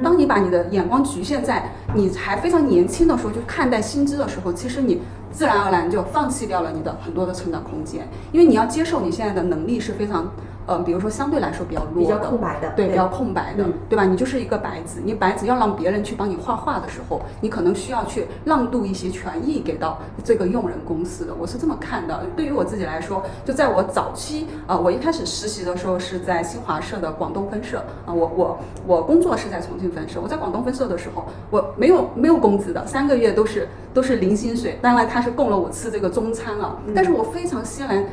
S4: 当你把你的眼光局限在你还非常年轻的时候，就看待薪资的时候，其实你自然而然就放弃掉了你的很多的成长空间，因为你要接受你现在的能力是非常。呃，比如说相对来说比较弱
S1: 比较
S4: 的，
S1: 空白的
S4: 对，
S1: 对
S4: 比较空白的，
S1: 嗯
S4: 对吧？你就是一个白纸，你白纸要让别人去帮你画画的时候，你可能需要去让渡一些权益给到这个用人公司的。我是这么看的。对于我自己来说，就在我早期啊、呃我一开始实习的时候是在新华社的广东分社啊、我我我工作是在重庆分社。我在广东分社的时候，我没有没有工资的，三个月都是都是零薪水。当然，他是供了我吃这个中餐啊，但是我非常欣然。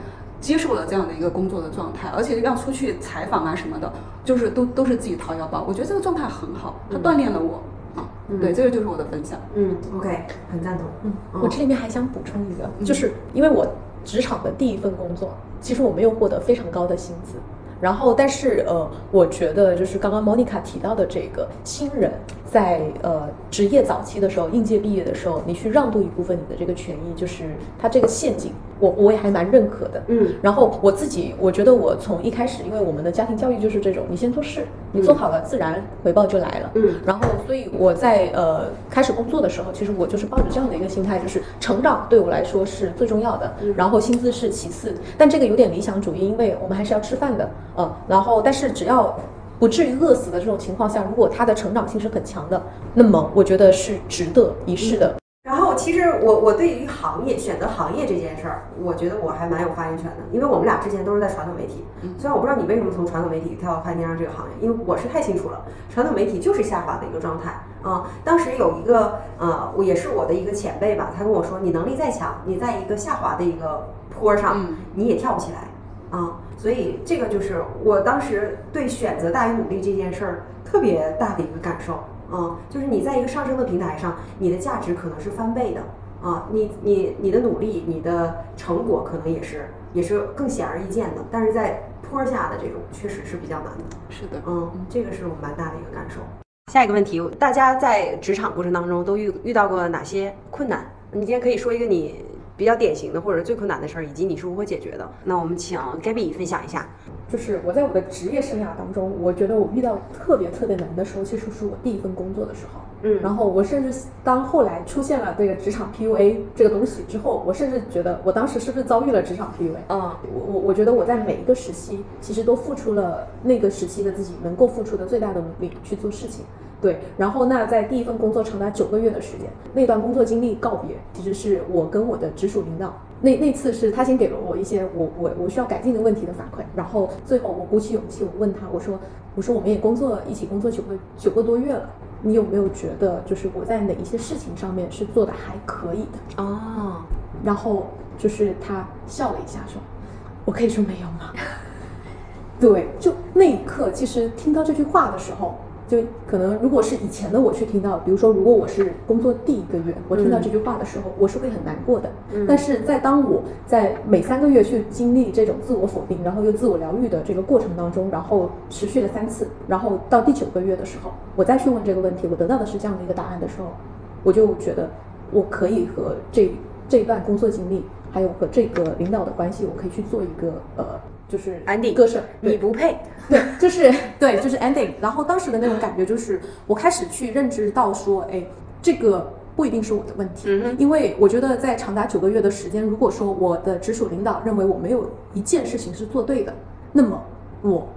S4: 接受了这样的一个工作的状态，而且要出去采访啊什么的，就是都都是自己掏腰包。我觉得这个状态很好，它锻炼了我啊。对，这个就是我的分享。
S1: 嗯，OK，很赞同。
S2: 嗯，
S1: 嗯
S2: 我这里面还想补充一个，就是因为我职场的第一份工作，其实我没有获得非常高的薪资。然后，但是呃，我觉得就是刚刚 Monica 提到的这个新人在呃职业早期的时候，应届毕业的时候，你去让渡一部分你的这个权益，就是它这个陷阱，我我也还蛮认可的。
S1: 嗯
S2: 然后我自己，我觉得我从一开始，因为我们的家庭教育就是这种，你先做事，你做好了，自然回报就来了。
S1: 嗯
S2: 然后，所以我在呃开始工作的时候，其实我就是抱着这样的一个心态，就是成长对我来说是最重要的，然后薪资是其次。但这个有点理想主义，因为我们还是要吃饭的，嗯。然后，但是只要不至于饿死的这种情况下，如果他的成长性是很强的，那么我觉得是值得一试的。
S1: 然后其实我我对于行业选择行业这件事儿，我觉得我还蛮有发言权的，因为我们俩之前都是在传统媒体。虽然我不知道你为什么从传统媒体跳到快电商这个行业，因为我是太清楚了，传统媒体就是下滑的一个状态啊、当时有一个呃，我也是我的一个前辈吧，他跟我说，你能力再强，你在一个下滑的一个坡上，
S4: 嗯
S1: 你也跳不起来啊、所以这个就是我当时对选择大于努力这件事儿特别大的一个感受。啊，就是你在一个上升的平台上，你的价值可能是翻倍的啊，你你你的努力，你的成果可能也是也是更显而易见的，但是在坡下的这种确实是比较难的。
S4: 是的，
S1: 嗯，这个是我蛮大的一个感受。下一个问题，大家在职场过程当中都遇遇到过哪些困难？你今天可以说一个你比较典型的或者最困难的事儿，以及你是如何解决的。那我们请 Gabby 分享一下。
S2: 就是我在我的职业生涯当中，我觉得我遇到特别特别难的时候，其实是我第一份工作的时候。
S1: 嗯
S2: 然后我甚至当后来出现了这个职场 PUA 这个东西之后，我甚至觉得我当时是不是遭遇了职场 PUA？
S1: 嗯
S2: 我我我觉得我在每一个时期，其实都付出了那个时期的自己能够付出的最大的努力去做事情。对，然后那在第一份工作长达九个月的时间，那段工作经历告别，其实是我跟我的直属领导，那那次是他先给了我一些我我我需要改进的问题的反馈，然后最后我鼓起勇气，我问他，我说我说我们也工作一起工作九个九个多月了，你有没有觉得就是我在哪一些事情上面是做的还可以的？
S1: 啊，
S2: 然后就是他笑了一下，说：“我可以说没有吗？” 对，就那一刻，其实听到这句话的时候，就可能如果是以前的我去听到，比如说如果我是工作第一个月，我听到这句话的时候，我是会很难过的。
S1: 嗯
S2: 但是在当我在每三个月去经历这种自我否定，然后又自我疗愈的这个过程当中，然后持续了三次，然后到第九个月的时候，我再去问这个问题，我得到的是这样的一个答案的时候，我就觉得我可以和这这一段工作经历，还有和这个领导的关系，我可以去做一个呃，就是
S1: Ending
S2: 割舍。
S1: 你不配。
S2: 对，就是对，就是 ending。然后当时的那种感觉就是，我开始去认知到说，哎，这个不一定是我的问题，
S1: 嗯
S2: 因为我觉得在长达九个月的时间，如果说我的直属领导认为我没有一件事情是做对的，那么我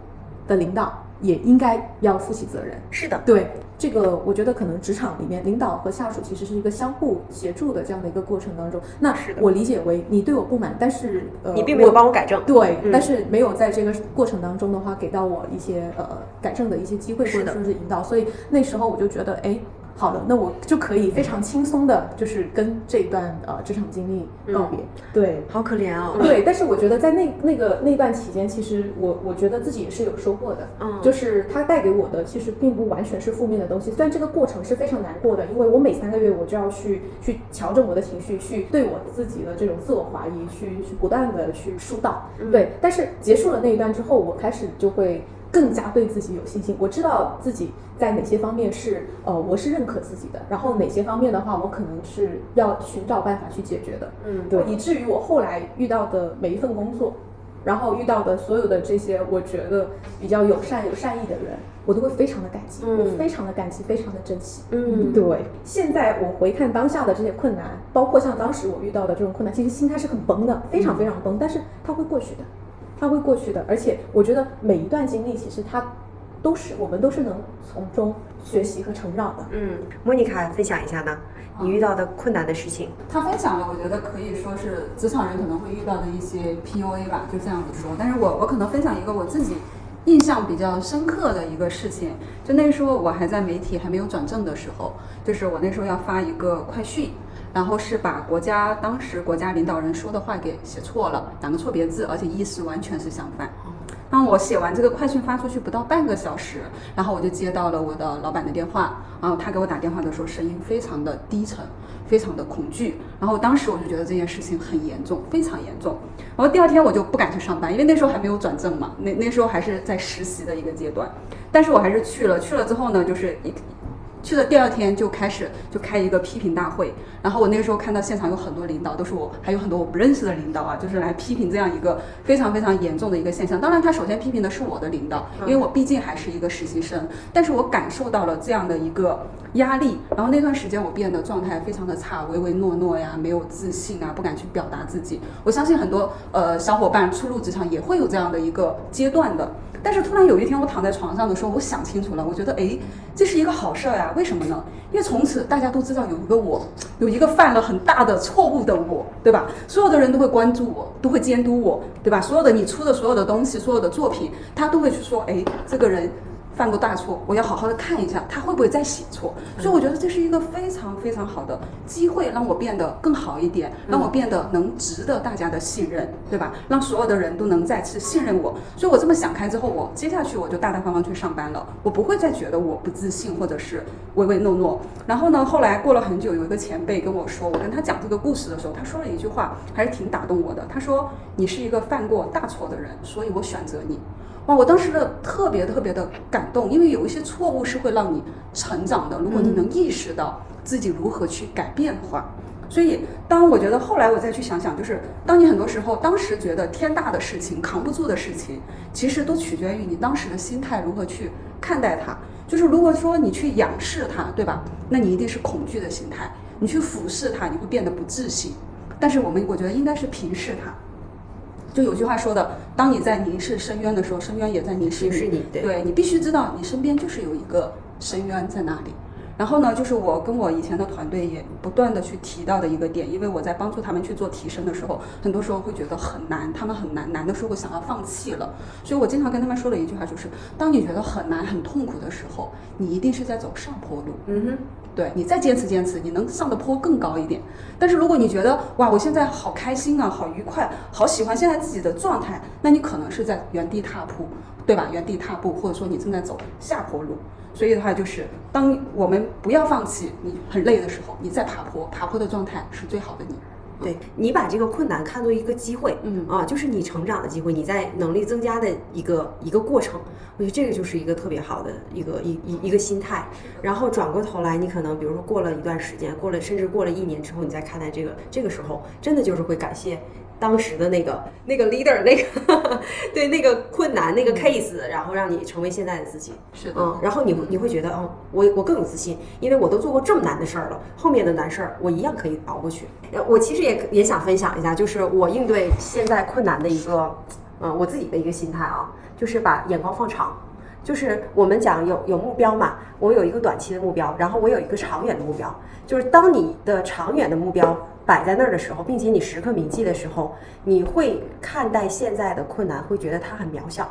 S2: 的领导也应该要负起责任。
S1: 是的，
S2: 对这个，我觉得可能职场里面领导和下属其实是一个相互协助的这样的一个过程当中。那我理解为你对我不满，但是呃，
S1: 你并没有帮我改正。
S2: 对，
S1: 嗯
S2: 但是没有在这个过程当中的话，给到我一些呃改正的一些机会，或者说是引导，所以那时候我就觉得，哎，好了，那我就可以非常轻松的，就是跟这一段呃职场经历告别。对，
S1: 好可怜哦。
S2: 对，但是我觉得在那那个那段期间，其实我我觉得自己也是有收获的。
S1: 嗯
S2: 就是它带给我的其实并不完全是负面的东西，虽然这个过程是非常难过的，因为我每三个月我就要去去调整我的情绪，去对我自己的这种自我怀疑，去去不断的去疏导。对，但是结束了那一段之后，我开始就会。更加对自己有信心，我知道自己在哪些方面是呃我是认可自己的，然后哪些方面的话，我可能是要寻找办法去解决的。
S1: 嗯。
S2: 对，以至于我后来遇到的每一份工作，然后遇到的所有的这些我觉得比较友善、有善意的人，我都会非常的感激，
S1: 嗯。
S2: 我非常的感激，非常的珍惜。
S1: 嗯。
S2: 对。现在我回看当下的这些困难，包括像当时我遇到的这种困难，其实心态是很崩的，非常非常崩，但是它会过去的，它会过去的。而且我觉得每一段经历，其实它都是我们都是能从中学习和成长的。
S1: 嗯，莫妮卡分享一下呢，你遇到的困难的事情。
S4: 他分享了，我觉得可以说是职场人可能会遇到的一些 PUA 吧，就这样子说。但是我我可能分享一个我自己印象比较深刻的一个事情，就那时候我还在媒体还没有转正的时候，就是我那时候要发一个快讯，然后是把国家当时国家领导人说的话给写错了，两个错别字，而且意思完全是相反。当我写完这个快讯发出去不到半个小时，然后我就接到了我的老板的电话，然后他给我打电话的时候声音非常的低沉，非常的恐惧，然后当时我就觉得这件事情很严重，非常严重。然后第二天我就不敢去上班，因为那时候还没有转正嘛，那那时候还是在实习的一个阶段，但是我还是去了，去了之后呢，就是一。去的第二天就开始就开一个批评大会，然后我那个时候看到现场有很多领导，都是我还有很多我不认识的领导啊，就是来批评这样一个非常非常严重的一个现象。当然，他首先批评的是我的领导，因为我毕竟还是一个实习生，但是我感受到了这样的一个压力，然后那段时间我变得状态非常的差，唯唯诺诺呀，没有自信啊，不敢去表达自己。我相信很多呃小伙伴初入职场也会有这样的一个阶段的。但是突然有一天，我躺在床上的时候，我想清楚了，我觉得，哎，这是一个好事儿呀。为什么呢？因为从此大家都知道有一个我，有一个犯了很大的错误的我，对吧？所有的人都会关注我，都会监督我，对吧？所有的你出的所有的东西，所有的作品，他都会去说，哎，这个人。犯过大错，我要好好的看一下他会不会再写错。所以我觉得这是一个非常非常好的机会，让我变得更好一点，让我变得能值得大家的信任，对吧？让所有的人都能再次信任我。所以我这么想开之后，我接下去我就大大方方去上班了，我不会再觉得我不自信或者是唯唯诺诺。然后呢，后来过了很久，有一个前辈跟我说，我跟他讲这个故事的时候，他说了一句话，还是挺打动我的。他说：“你是一个犯过大错的人，所以我选择你。”哇，我当时的特别特别的感动，因为有一些错误是会让你成长的。如果你能意识到自己如何去改变的话，所以当我觉得后来我再去想想，就是当你很多时候当时觉得天大的事情、扛不住的事情，其实都取决于你当时的心态如何去看待它。就是如果说你去仰视它，对吧？那你一定是恐惧的心态；你去俯视它，你会变得不自信。但是我们我觉得应该是平视它。就有句话说的，当你在凝视深渊的时候，深渊也在凝视
S1: 你对
S4: 对你必须知道，你身边就是有一个深渊在那里。然后呢，就是我跟我以前的团队也不断的去提到的一个点，因为我在帮助他们去做提升的时候，很多时候会觉得很难，他们很难，难的时候想要放弃了。所以我经常跟他们说的一句话就是，当你觉得很难、很痛苦的时候，你一定是在走上坡路。
S1: 嗯哼，
S4: 对你再坚持坚持，你能上的坡更高一点。但是如果你觉得哇，我现在好开心啊，好愉快，好喜欢现在自己的状态，那你可能是在原地踏步，对吧？原地踏步，或者说你正在走下坡路。所以的话，就是当我们不要放弃，你很累的时候，你再爬坡，爬坡的状态是最好的你。
S1: 对你把这个困难看作一个机会，
S4: 嗯
S1: 啊，就是你成长的机会，你在能力增加的一个一个过程。我觉得这个就是一个特别好的一个一一一个心态。然后转过头来，你可能比如说过了一段时间，过了甚至过了一年之后，你再看待这个，这个时候真的就是会感谢。当时的那个那个 leader 那个 对那个困难那个 case，然后让你成为现在的自己。
S4: 是的
S1: 嗯，然后你会你会觉得，哦，我我更有自信，因为我都做过这么难的事儿了，后面的难事儿我一样可以熬过去。呃我其实也也想分享一下，就是我应对现在困难的一个，嗯，我自己的一个心态啊，就是把眼光放长。就是我们讲有有目标嘛，我有一个短期的目标，然后我有一个长远的目标。就是当你的长远的目标摆在那儿的时候，并且你时刻铭记的时候，你会看待现在的困难，会觉得它很渺小，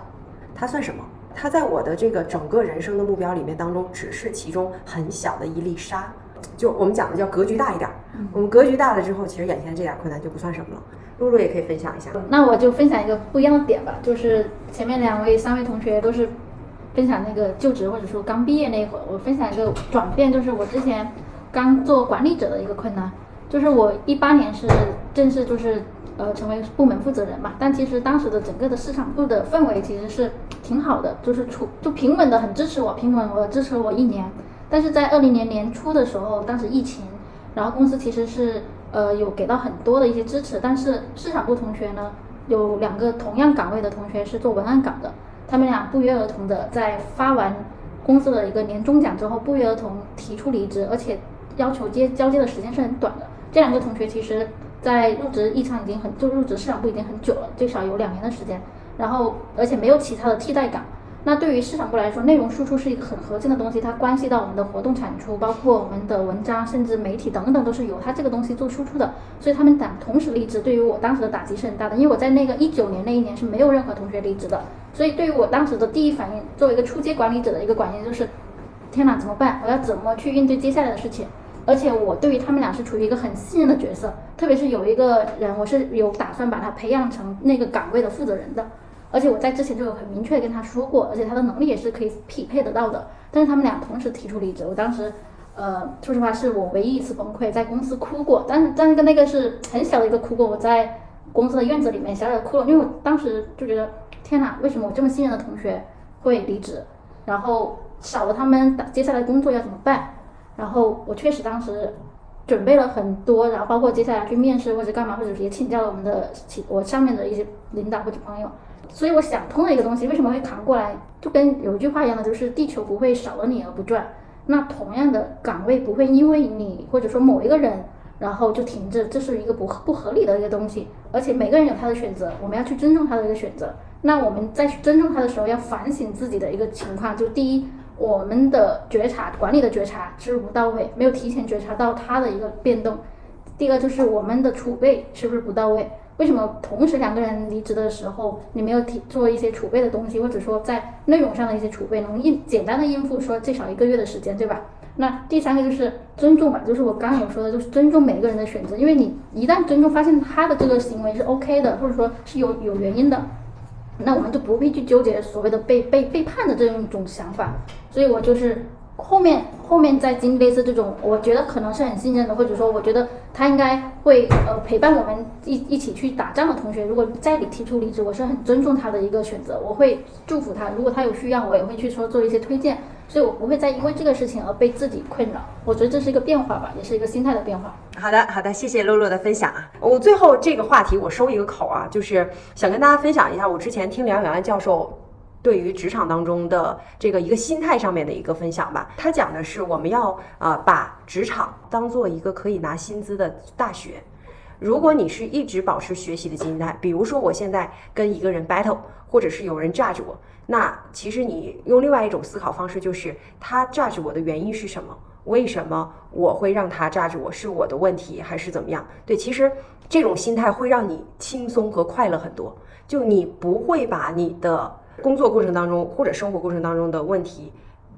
S1: 它算什么？它在我的这个整个人生的目标里面当中，只是其中很小的一粒沙。就我们讲的叫格局大一点，我们格局大了之后，其实眼前这点困难就不算什么了。露露也可以分享一下。
S5: 那我就分享一个不一样的点吧，就是前面两位、三位同学都是分享那个就职或者说刚毕业那一会儿，我分享一个转变，就是我之前刚做管理者的一个困难，就是我一八年是正式就是呃成为部门负责人嘛，但其实当时的整个的市场部的氛围其实是挺好的，就是处就平稳的很支持我，平稳我支持了我一年，但是在二零年年初的时候，当时疫情，然后公司其实是。呃，有给到很多的一些支持，但是市场部同学呢，有两个同样岗位的同学是做文案岗的，他们俩不约而同的在发完公司的一个年终奖之后，不约而同提出离职，而且要求接交接的时间是很短的。这两个同学其实，在入职一场已经很就入职市场部已经很久了，最少有两年的时间，然后而且没有其他的替代岗。那对于市场部来说，内容输出是一个很核心的东西，它关系到我们的活动产出，包括我们的文章，甚至媒体等等，都是由它这个东西做输出的。所以他们俩同时离职，对于我当时的打击是很大的。因为我在那个一九年那一年是没有任何同学离职的，所以对于我当时的第一反应，作为一个初阶管理者的一个管应就是：天哪，怎么办？我要怎么去应对接下来的事情？而且我对于他们俩是处于一个很信任的角色，特别是有一个人，我是有打算把他培养成那个岗位的负责人的。而且我在之前就有很明确跟他说过，而且他的能力也是可以匹配得到的。但是他们俩同时提出离职，我当时，呃，说实话是我唯一一次崩溃，在公司哭过。但是但是跟那个是很小的一个哭过，我在公司的院子里面小小的哭了，因为我当时就觉得，天哪，为什么我这么信任的同学会离职？然后少了他们，接下来工作要怎么办？然后我确实当时准备了很多，然后包括接下来去面试或者干嘛，或者也请教了我们的请我上面的一些领导或者朋友。所以我想通了一个东西，为什么会扛过来？就跟有一句话一样的，就是地球不会少了你而不转。那同样的岗位不会因为你或者说某一个人，然后就停滞，这是一个不不合理的一个东西。而且每个人有他的选择，我们要去尊重他的一个选择。那我们在尊重他的时候，要反省自己的一个情况。就第一，我们的觉察管理的觉察是不是不到位，没有提前觉察到他的一个变动。第二个就是我们的储备是不是不到位。为什么同时两个人离职的时候，你没有提做一些储备的东西，或者说在内容上的一些储备，能应简单的应付说最少一个月的时间，对吧？那第三个就是尊重吧，就是我刚刚有说的，就是尊重每个人的选择，因为你一旦尊重，发现他的这个行为是 OK 的，或者说是有有原因的，那我们就不必去纠结所谓的被被背叛的这样一种想法。所以我就是。后面后面再经历类似这种，我觉得可能是很信任的，或者说我觉得他应该会呃陪伴我们一一起去打仗的同学，如果在你提出离职，我是很尊重他的一个选择，我会祝福他。如果他有需要，我也会去说做一些推荐，所以我不会再因为这个事情而被自己困扰。我觉得这是一个变化吧，也是一个心态的变化。
S1: 好的好的，谢谢露露的分享啊。我最后这个话题我收一个口啊，就是想跟大家分享一下我之前听梁永安教授。对于职场当中的这个一个心态上面的一个分享吧，他讲的是我们要啊把职场当做一个可以拿薪资的大学。如果你是一直保持学习的心态，比如说我现在跟一个人 battle，或者是有人 judge 我，那其实你用另外一种思考方式，就是他 judge 我的原因是什么？为什么我会让他 judge 我？是我的问题还是怎么样？对，其实这种心态会让你轻松和快乐很多，就你不会把你的。工作过程当中或者生活过程当中的问题，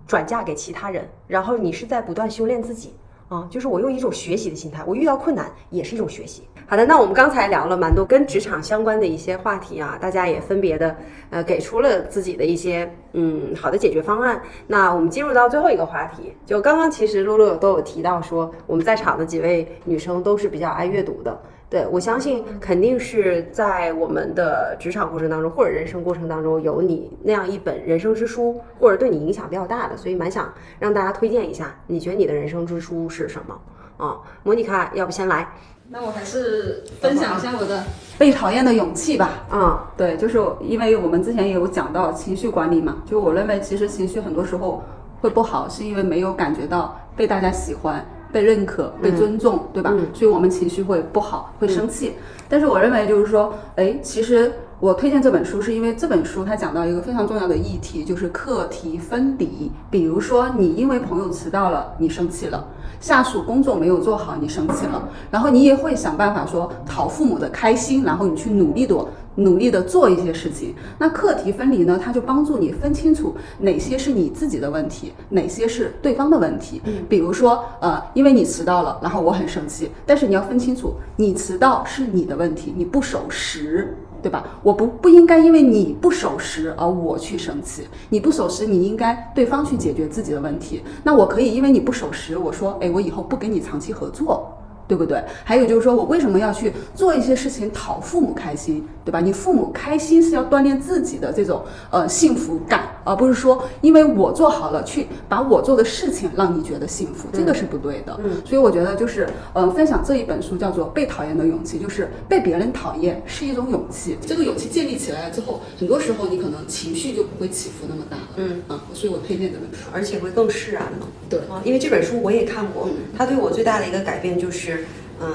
S1: 转嫁给其他人，然后你是在不断修炼自己啊，就是我用一种学习的心态，我遇到困难也是一种学习。好的，那我们刚才聊了蛮多跟职场相关的一些话题啊，大家也分别的呃给出了自己的一些嗯好的解决方案。那我们进入到最后一个话题，就刚刚其实露露都有提到说，我们在场的几位女生都是比较爱阅读的。对，我相信肯定是在我们的职场过程当中，或者人生过程当中，有你那样一本人生之书，或者对你影响比较大的，所以蛮想让大家推荐一下。你觉得你的人生之书是什么？啊，莫妮卡，要不先来？
S4: 那我还是分享一下我的被讨厌的勇气吧。
S1: 啊，
S4: 对，就是因为我们之前也有讲到情绪管理嘛，就我认为其实情绪很多时候会不好，是因为没有感觉到被大家喜欢。被认可、被尊重，对吧？所以我们情绪会不好，会生气。但是我认为就是说，哎，其实我推荐这本书，是因为这本书它讲到一个非常重要的议题，就是课题分离。比如说，你因为朋友迟到了，你生气了；下属工作没有做好，你生气了。然后你也会想办法说讨父母的开心，然后你去努力的努力的做一些事情。那课题分离呢，它就帮助你分清楚哪些是你自己的问题，哪些是对方的问题。比如说，呃，因为你迟到了，然后我很生气，但是你要分清楚，你迟到是你的问题，你不守时。对吧？我不不应该因为你不守时而我去生气。你不守时，你应该对方去解决自己的问题。那我可以因为你不守时，我说，哎，我以后不跟你长期合作。对不对？还有就是说我为什么要去做一些事情讨父母开心，对吧？你父母开心是要锻炼自己的这种呃幸福感，而不是说因为我做好了去把我做的事情让你觉得幸福，这个是不对的。
S1: 嗯
S4: 所以我觉得就是呃分享这一本书叫做《被讨厌的勇气》，就是被别人讨厌是一种勇气。这个勇气建立起来了之后，很多时候你可能情绪就不会起伏那么大了。
S1: 嗯
S4: 啊，所以我推荐这本书。
S1: 而且会更释然嘛。
S4: 对
S1: 啊，因为这本书我也看过，它对我最大的一个改变就是，嗯，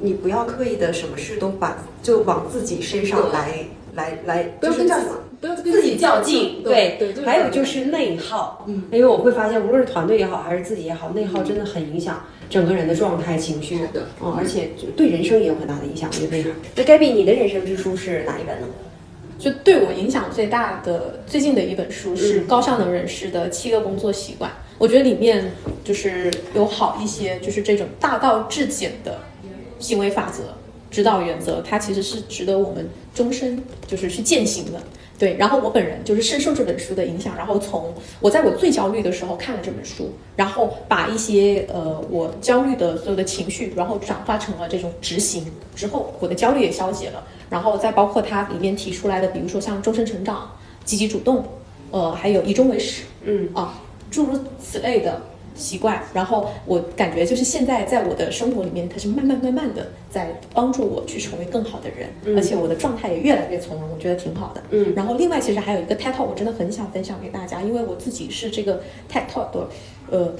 S1: 你不要刻意的什么事都把就往自己身上来来来，
S4: 不要跟自
S1: 就是叫什么？
S4: 不要跟
S1: 自己较劲，
S4: 对对，
S1: 还有就是内耗，
S4: 嗯，
S1: 因为我会发现，无论是团队也好，还是自己也好，内耗真的很影响整个人的状态、情绪，
S4: 的
S1: 嗯，而且对人生也有很大的影响。我觉得内耗。那 Gabby，你的人生之书是哪一本呢？
S2: 就对我影响最大的最近的一本书是
S1: 嗯
S2: 高效能人士的七个工作习惯。我觉得里面就是有好一些，就是这种大道至简的行为法则、指导原则，它其实是值得我们终身就是去践行的。对，然后我本人就是深受这本书的影响，然后从我在我最焦虑的时候看了这本书，然后把一些呃我焦虑的所有的情绪，然后转化成了这种执行之后，我的焦虑也消解了。然后再包括它里面提出来的，比如说像终身成长、积极主动，呃，还有以终为始，
S1: 嗯
S2: 啊，诸如此类的习惯。然后我感觉就是现在在我的生活里面，它是慢慢慢慢的在帮助我去成为更好的人，
S1: 嗯
S2: 而且我的状态也越来越从容，我觉得挺好的。
S1: 嗯
S2: 然后另外其实还有一个 TED Talk，我真的很想分享给大家，因为我自己是这个 TED Talk 的，呃，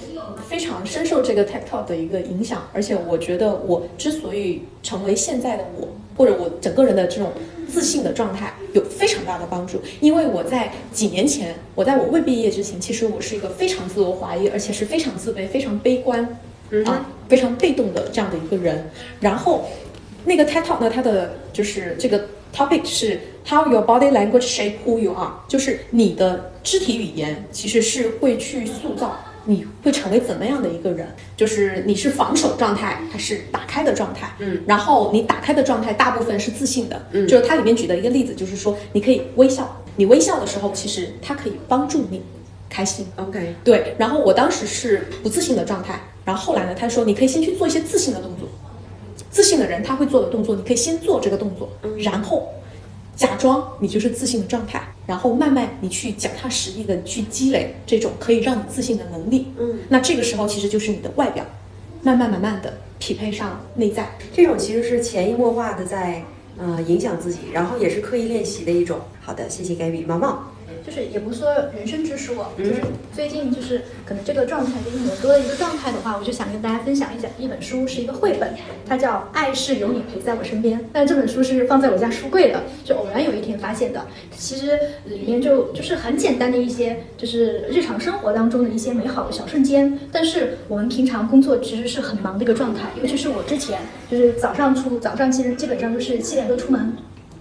S2: 非常深受这个 TED Talk 的一个影响，而且我觉得我之所以成为现在的我，或者我整个人的这种自信的状态，有非常大的帮助。因为我在几年前，我在我未毕业之前，其实我是一个非常自我怀疑，而且是非常自卑、非常悲观
S1: 嗯
S2: 啊，非常被动的这样的一个人。然后那个 TED Talk 呢，它的就是这个 topic 是 How your body language shape who you are，就是你的肢体语言其实是会去塑造你会成为怎么样的一个人，就是你是防守状态还是打开的状态。
S1: 嗯，
S2: 然后你打开的状态大部分是自信的。
S1: 嗯
S2: 就是它里面举的一个例子，就是说你可以微笑，你微笑的时候，其实它可以帮助你开心。
S1: ，OK，
S2: 对，然后我当时是不自信的状态，然后后来呢，他说你可以先去做一些自信的动作，自信的人他会做的动作，你可以先做这个动作，然后假装你就是自信的状态，然后慢慢你去脚踏实地的去积累这种可以让你自信的能力。
S1: 嗯，
S2: 那这个时候其实就是你的外表，慢慢慢慢的匹配上内在。
S1: 这种其实是潜移默化的在呃影响自己，然后也是刻意练习的一种。好的，谢谢 Gabby，毛毛。
S3: 就是也不是说人生之书，
S1: 嗯
S3: 就是最近就是可能这个状态跟一年多了一个状态的话，我就想跟大家分享一下一本书，是一个绘本，它叫《爱是有你陪在我身边》。但这本书是放在我家书柜的，就偶然有一天发现的。其实里面就就是很简单的一些，就是日常生活当中的一些美好的小瞬间。但是我们平常工作其实是很忙的一个状态，尤其是我之前就是早上出，早上其实基本上都是七点多出门。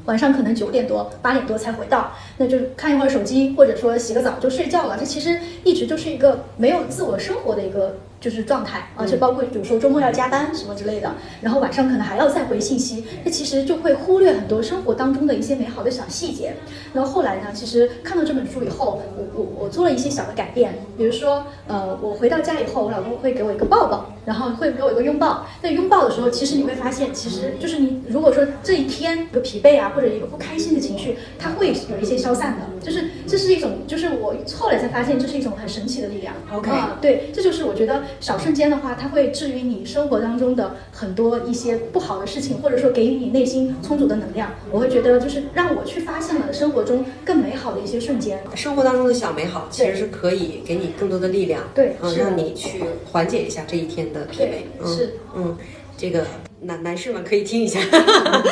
S3: 晚上可能九点多、八点多才回到，那就看一会儿手机，或者说洗个澡就睡觉了。这其实一直就是一个没有自我生活的一个就是状态，而且包括比如说周末要加班什么之类的，然后晚上可能还要再回信息，那其实就会忽略很多生活当中的一些美好的小细节。然后后来呢，其实看到这本书以后，我我我做了一些小的改变，比如说呃，我回到家以后，我老公会给我一个抱抱，然后会给我一个拥抱。在拥抱的时候，其实你会发现，其实就是你如果说这一天一个疲惫啊，或者一个不开心的情绪，它会有一些消散的。就是这是一种，就是我后来才发现，这是一种很神奇的力量。
S1: OK
S3: 啊，对，这就是我觉得小瞬间的话，它会治愈你生活当中的很多一些不好的事情，或者说给予你内心充足的能量。我会觉得就是让我去发现了生活中更美好的一些瞬间。
S1: 生活当中的小美好，其实是可以给你更多的力量，嗯，
S3: 对嗯
S1: 让你去缓解一下这一天的疲惫，嗯，
S3: 是，
S1: 嗯，这个男男士们可以听一下，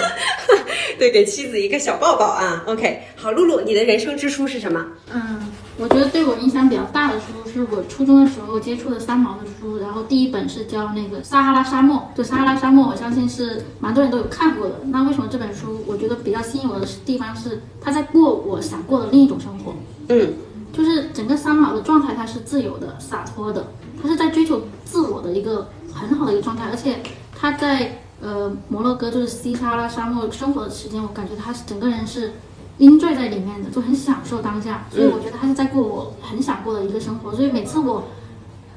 S1: 对，给妻子一个小抱抱啊，OK，好，露露，你的人生之书是什么？
S5: 嗯，我觉得对我影响比较大的书是我初中的时候接触的三毛的书，然后第一本是叫那个《撒哈拉沙漠》，就撒哈拉沙漠，我相信是蛮多人都有看过的。那为什么这本书我觉得比较吸引我的地方是他在过我想过的另一种生活？
S1: 嗯
S5: 就是整个三毛的状态，他是自由的、洒脱的，他是在追求自我的一个很好的一个状态，而且他在呃摩洛哥就是西撒哈拉沙漠生活的时间，我感觉他是整个人是 enjoy 在里面的，就很享受当下，所以我觉得他是在过我很想过的一个生活，所以每次我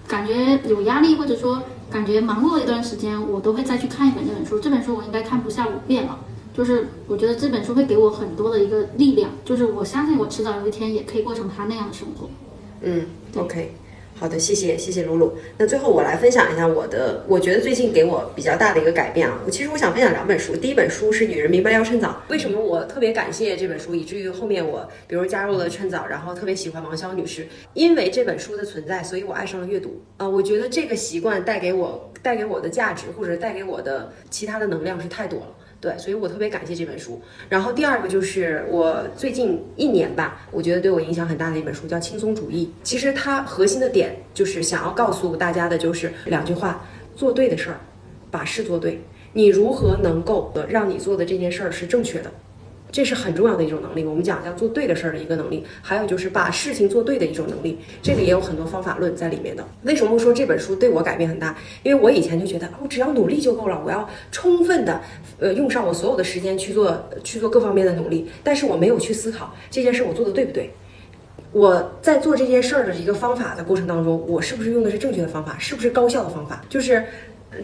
S5: 感觉有压力或者说感觉忙碌了一段时间，我都会再去看一本这本书，这本书我应该看不下五遍了。就是我觉得这本书会给我很多的一个力量，就是我相信我迟早有一天也可以过成他那样的生活。
S1: 嗯，OK，好的，谢谢谢谢露露。那最后我来分享一下我的，我觉得最近给我比较大的一个改变啊。我其实我想分享两本书，第一本书是《女人明白要趁早》。为什么我特别感谢这本书，以至于后面我比如加入了趁早，然后特别喜欢王潇女士，因为这本书的存在，所以我爱上了阅读啊、我觉得这个习惯带给我带给我的价值，或者带给我的其他的能量是太多了。对，所以我特别感谢这本书。然后第二个就是我最近一年吧，我觉得对我影响很大的一本书叫《轻松主义》。其实它核心的点就是想要告诉大家的就是两句话：做对的事儿，把事做对。你如何能够让你做的这件事儿是正确的？这是很重要的一种能力。我们讲叫做对的事儿的一个能力，还有就是把事情做对的一种能力。这个也有很多方法论在里面的。为什么说这本书对我改变很大？因为我以前就觉得，我只要努力就够了，我要充分的呃用上我所有的时间去做去做各方面的努力，但是我没有去思考这件事我做的对不对。我在做这件事儿的一个方法的过程当中，我是不是用的是正确的方法，是不是高效的方法？就是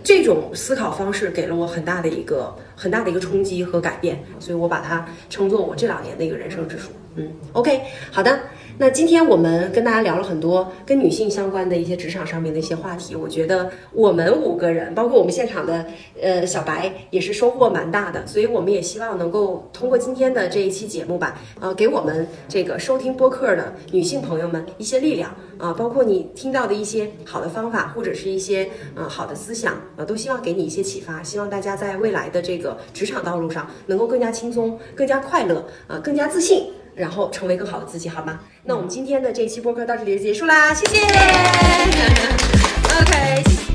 S1: 这种思考方式给了我很大的一个很大的一个冲击和改变，所以我把它称作我这两年的一个人生之书。嗯，OK，好的。那今天我们跟大家聊了很多跟女性相关的一些职场上面的一些话题，我觉得我们五个人，包括我们现场的呃小白，也是收获蛮大的，所以我们也希望能够通过今天的这一期节目吧，呃，给我们这个收听播客的女性朋友们一些力量啊、包括你听到的一些好的方法或者是一些呃好的思想啊、都希望给你一些启发，希望大家在未来的这个职场道路上能够更加轻松、更加快乐啊、更加自信。然后成为更好的自己，好吗？那我们今天的这一期播客到这里就结束啦，谢谢。OK，谢谢。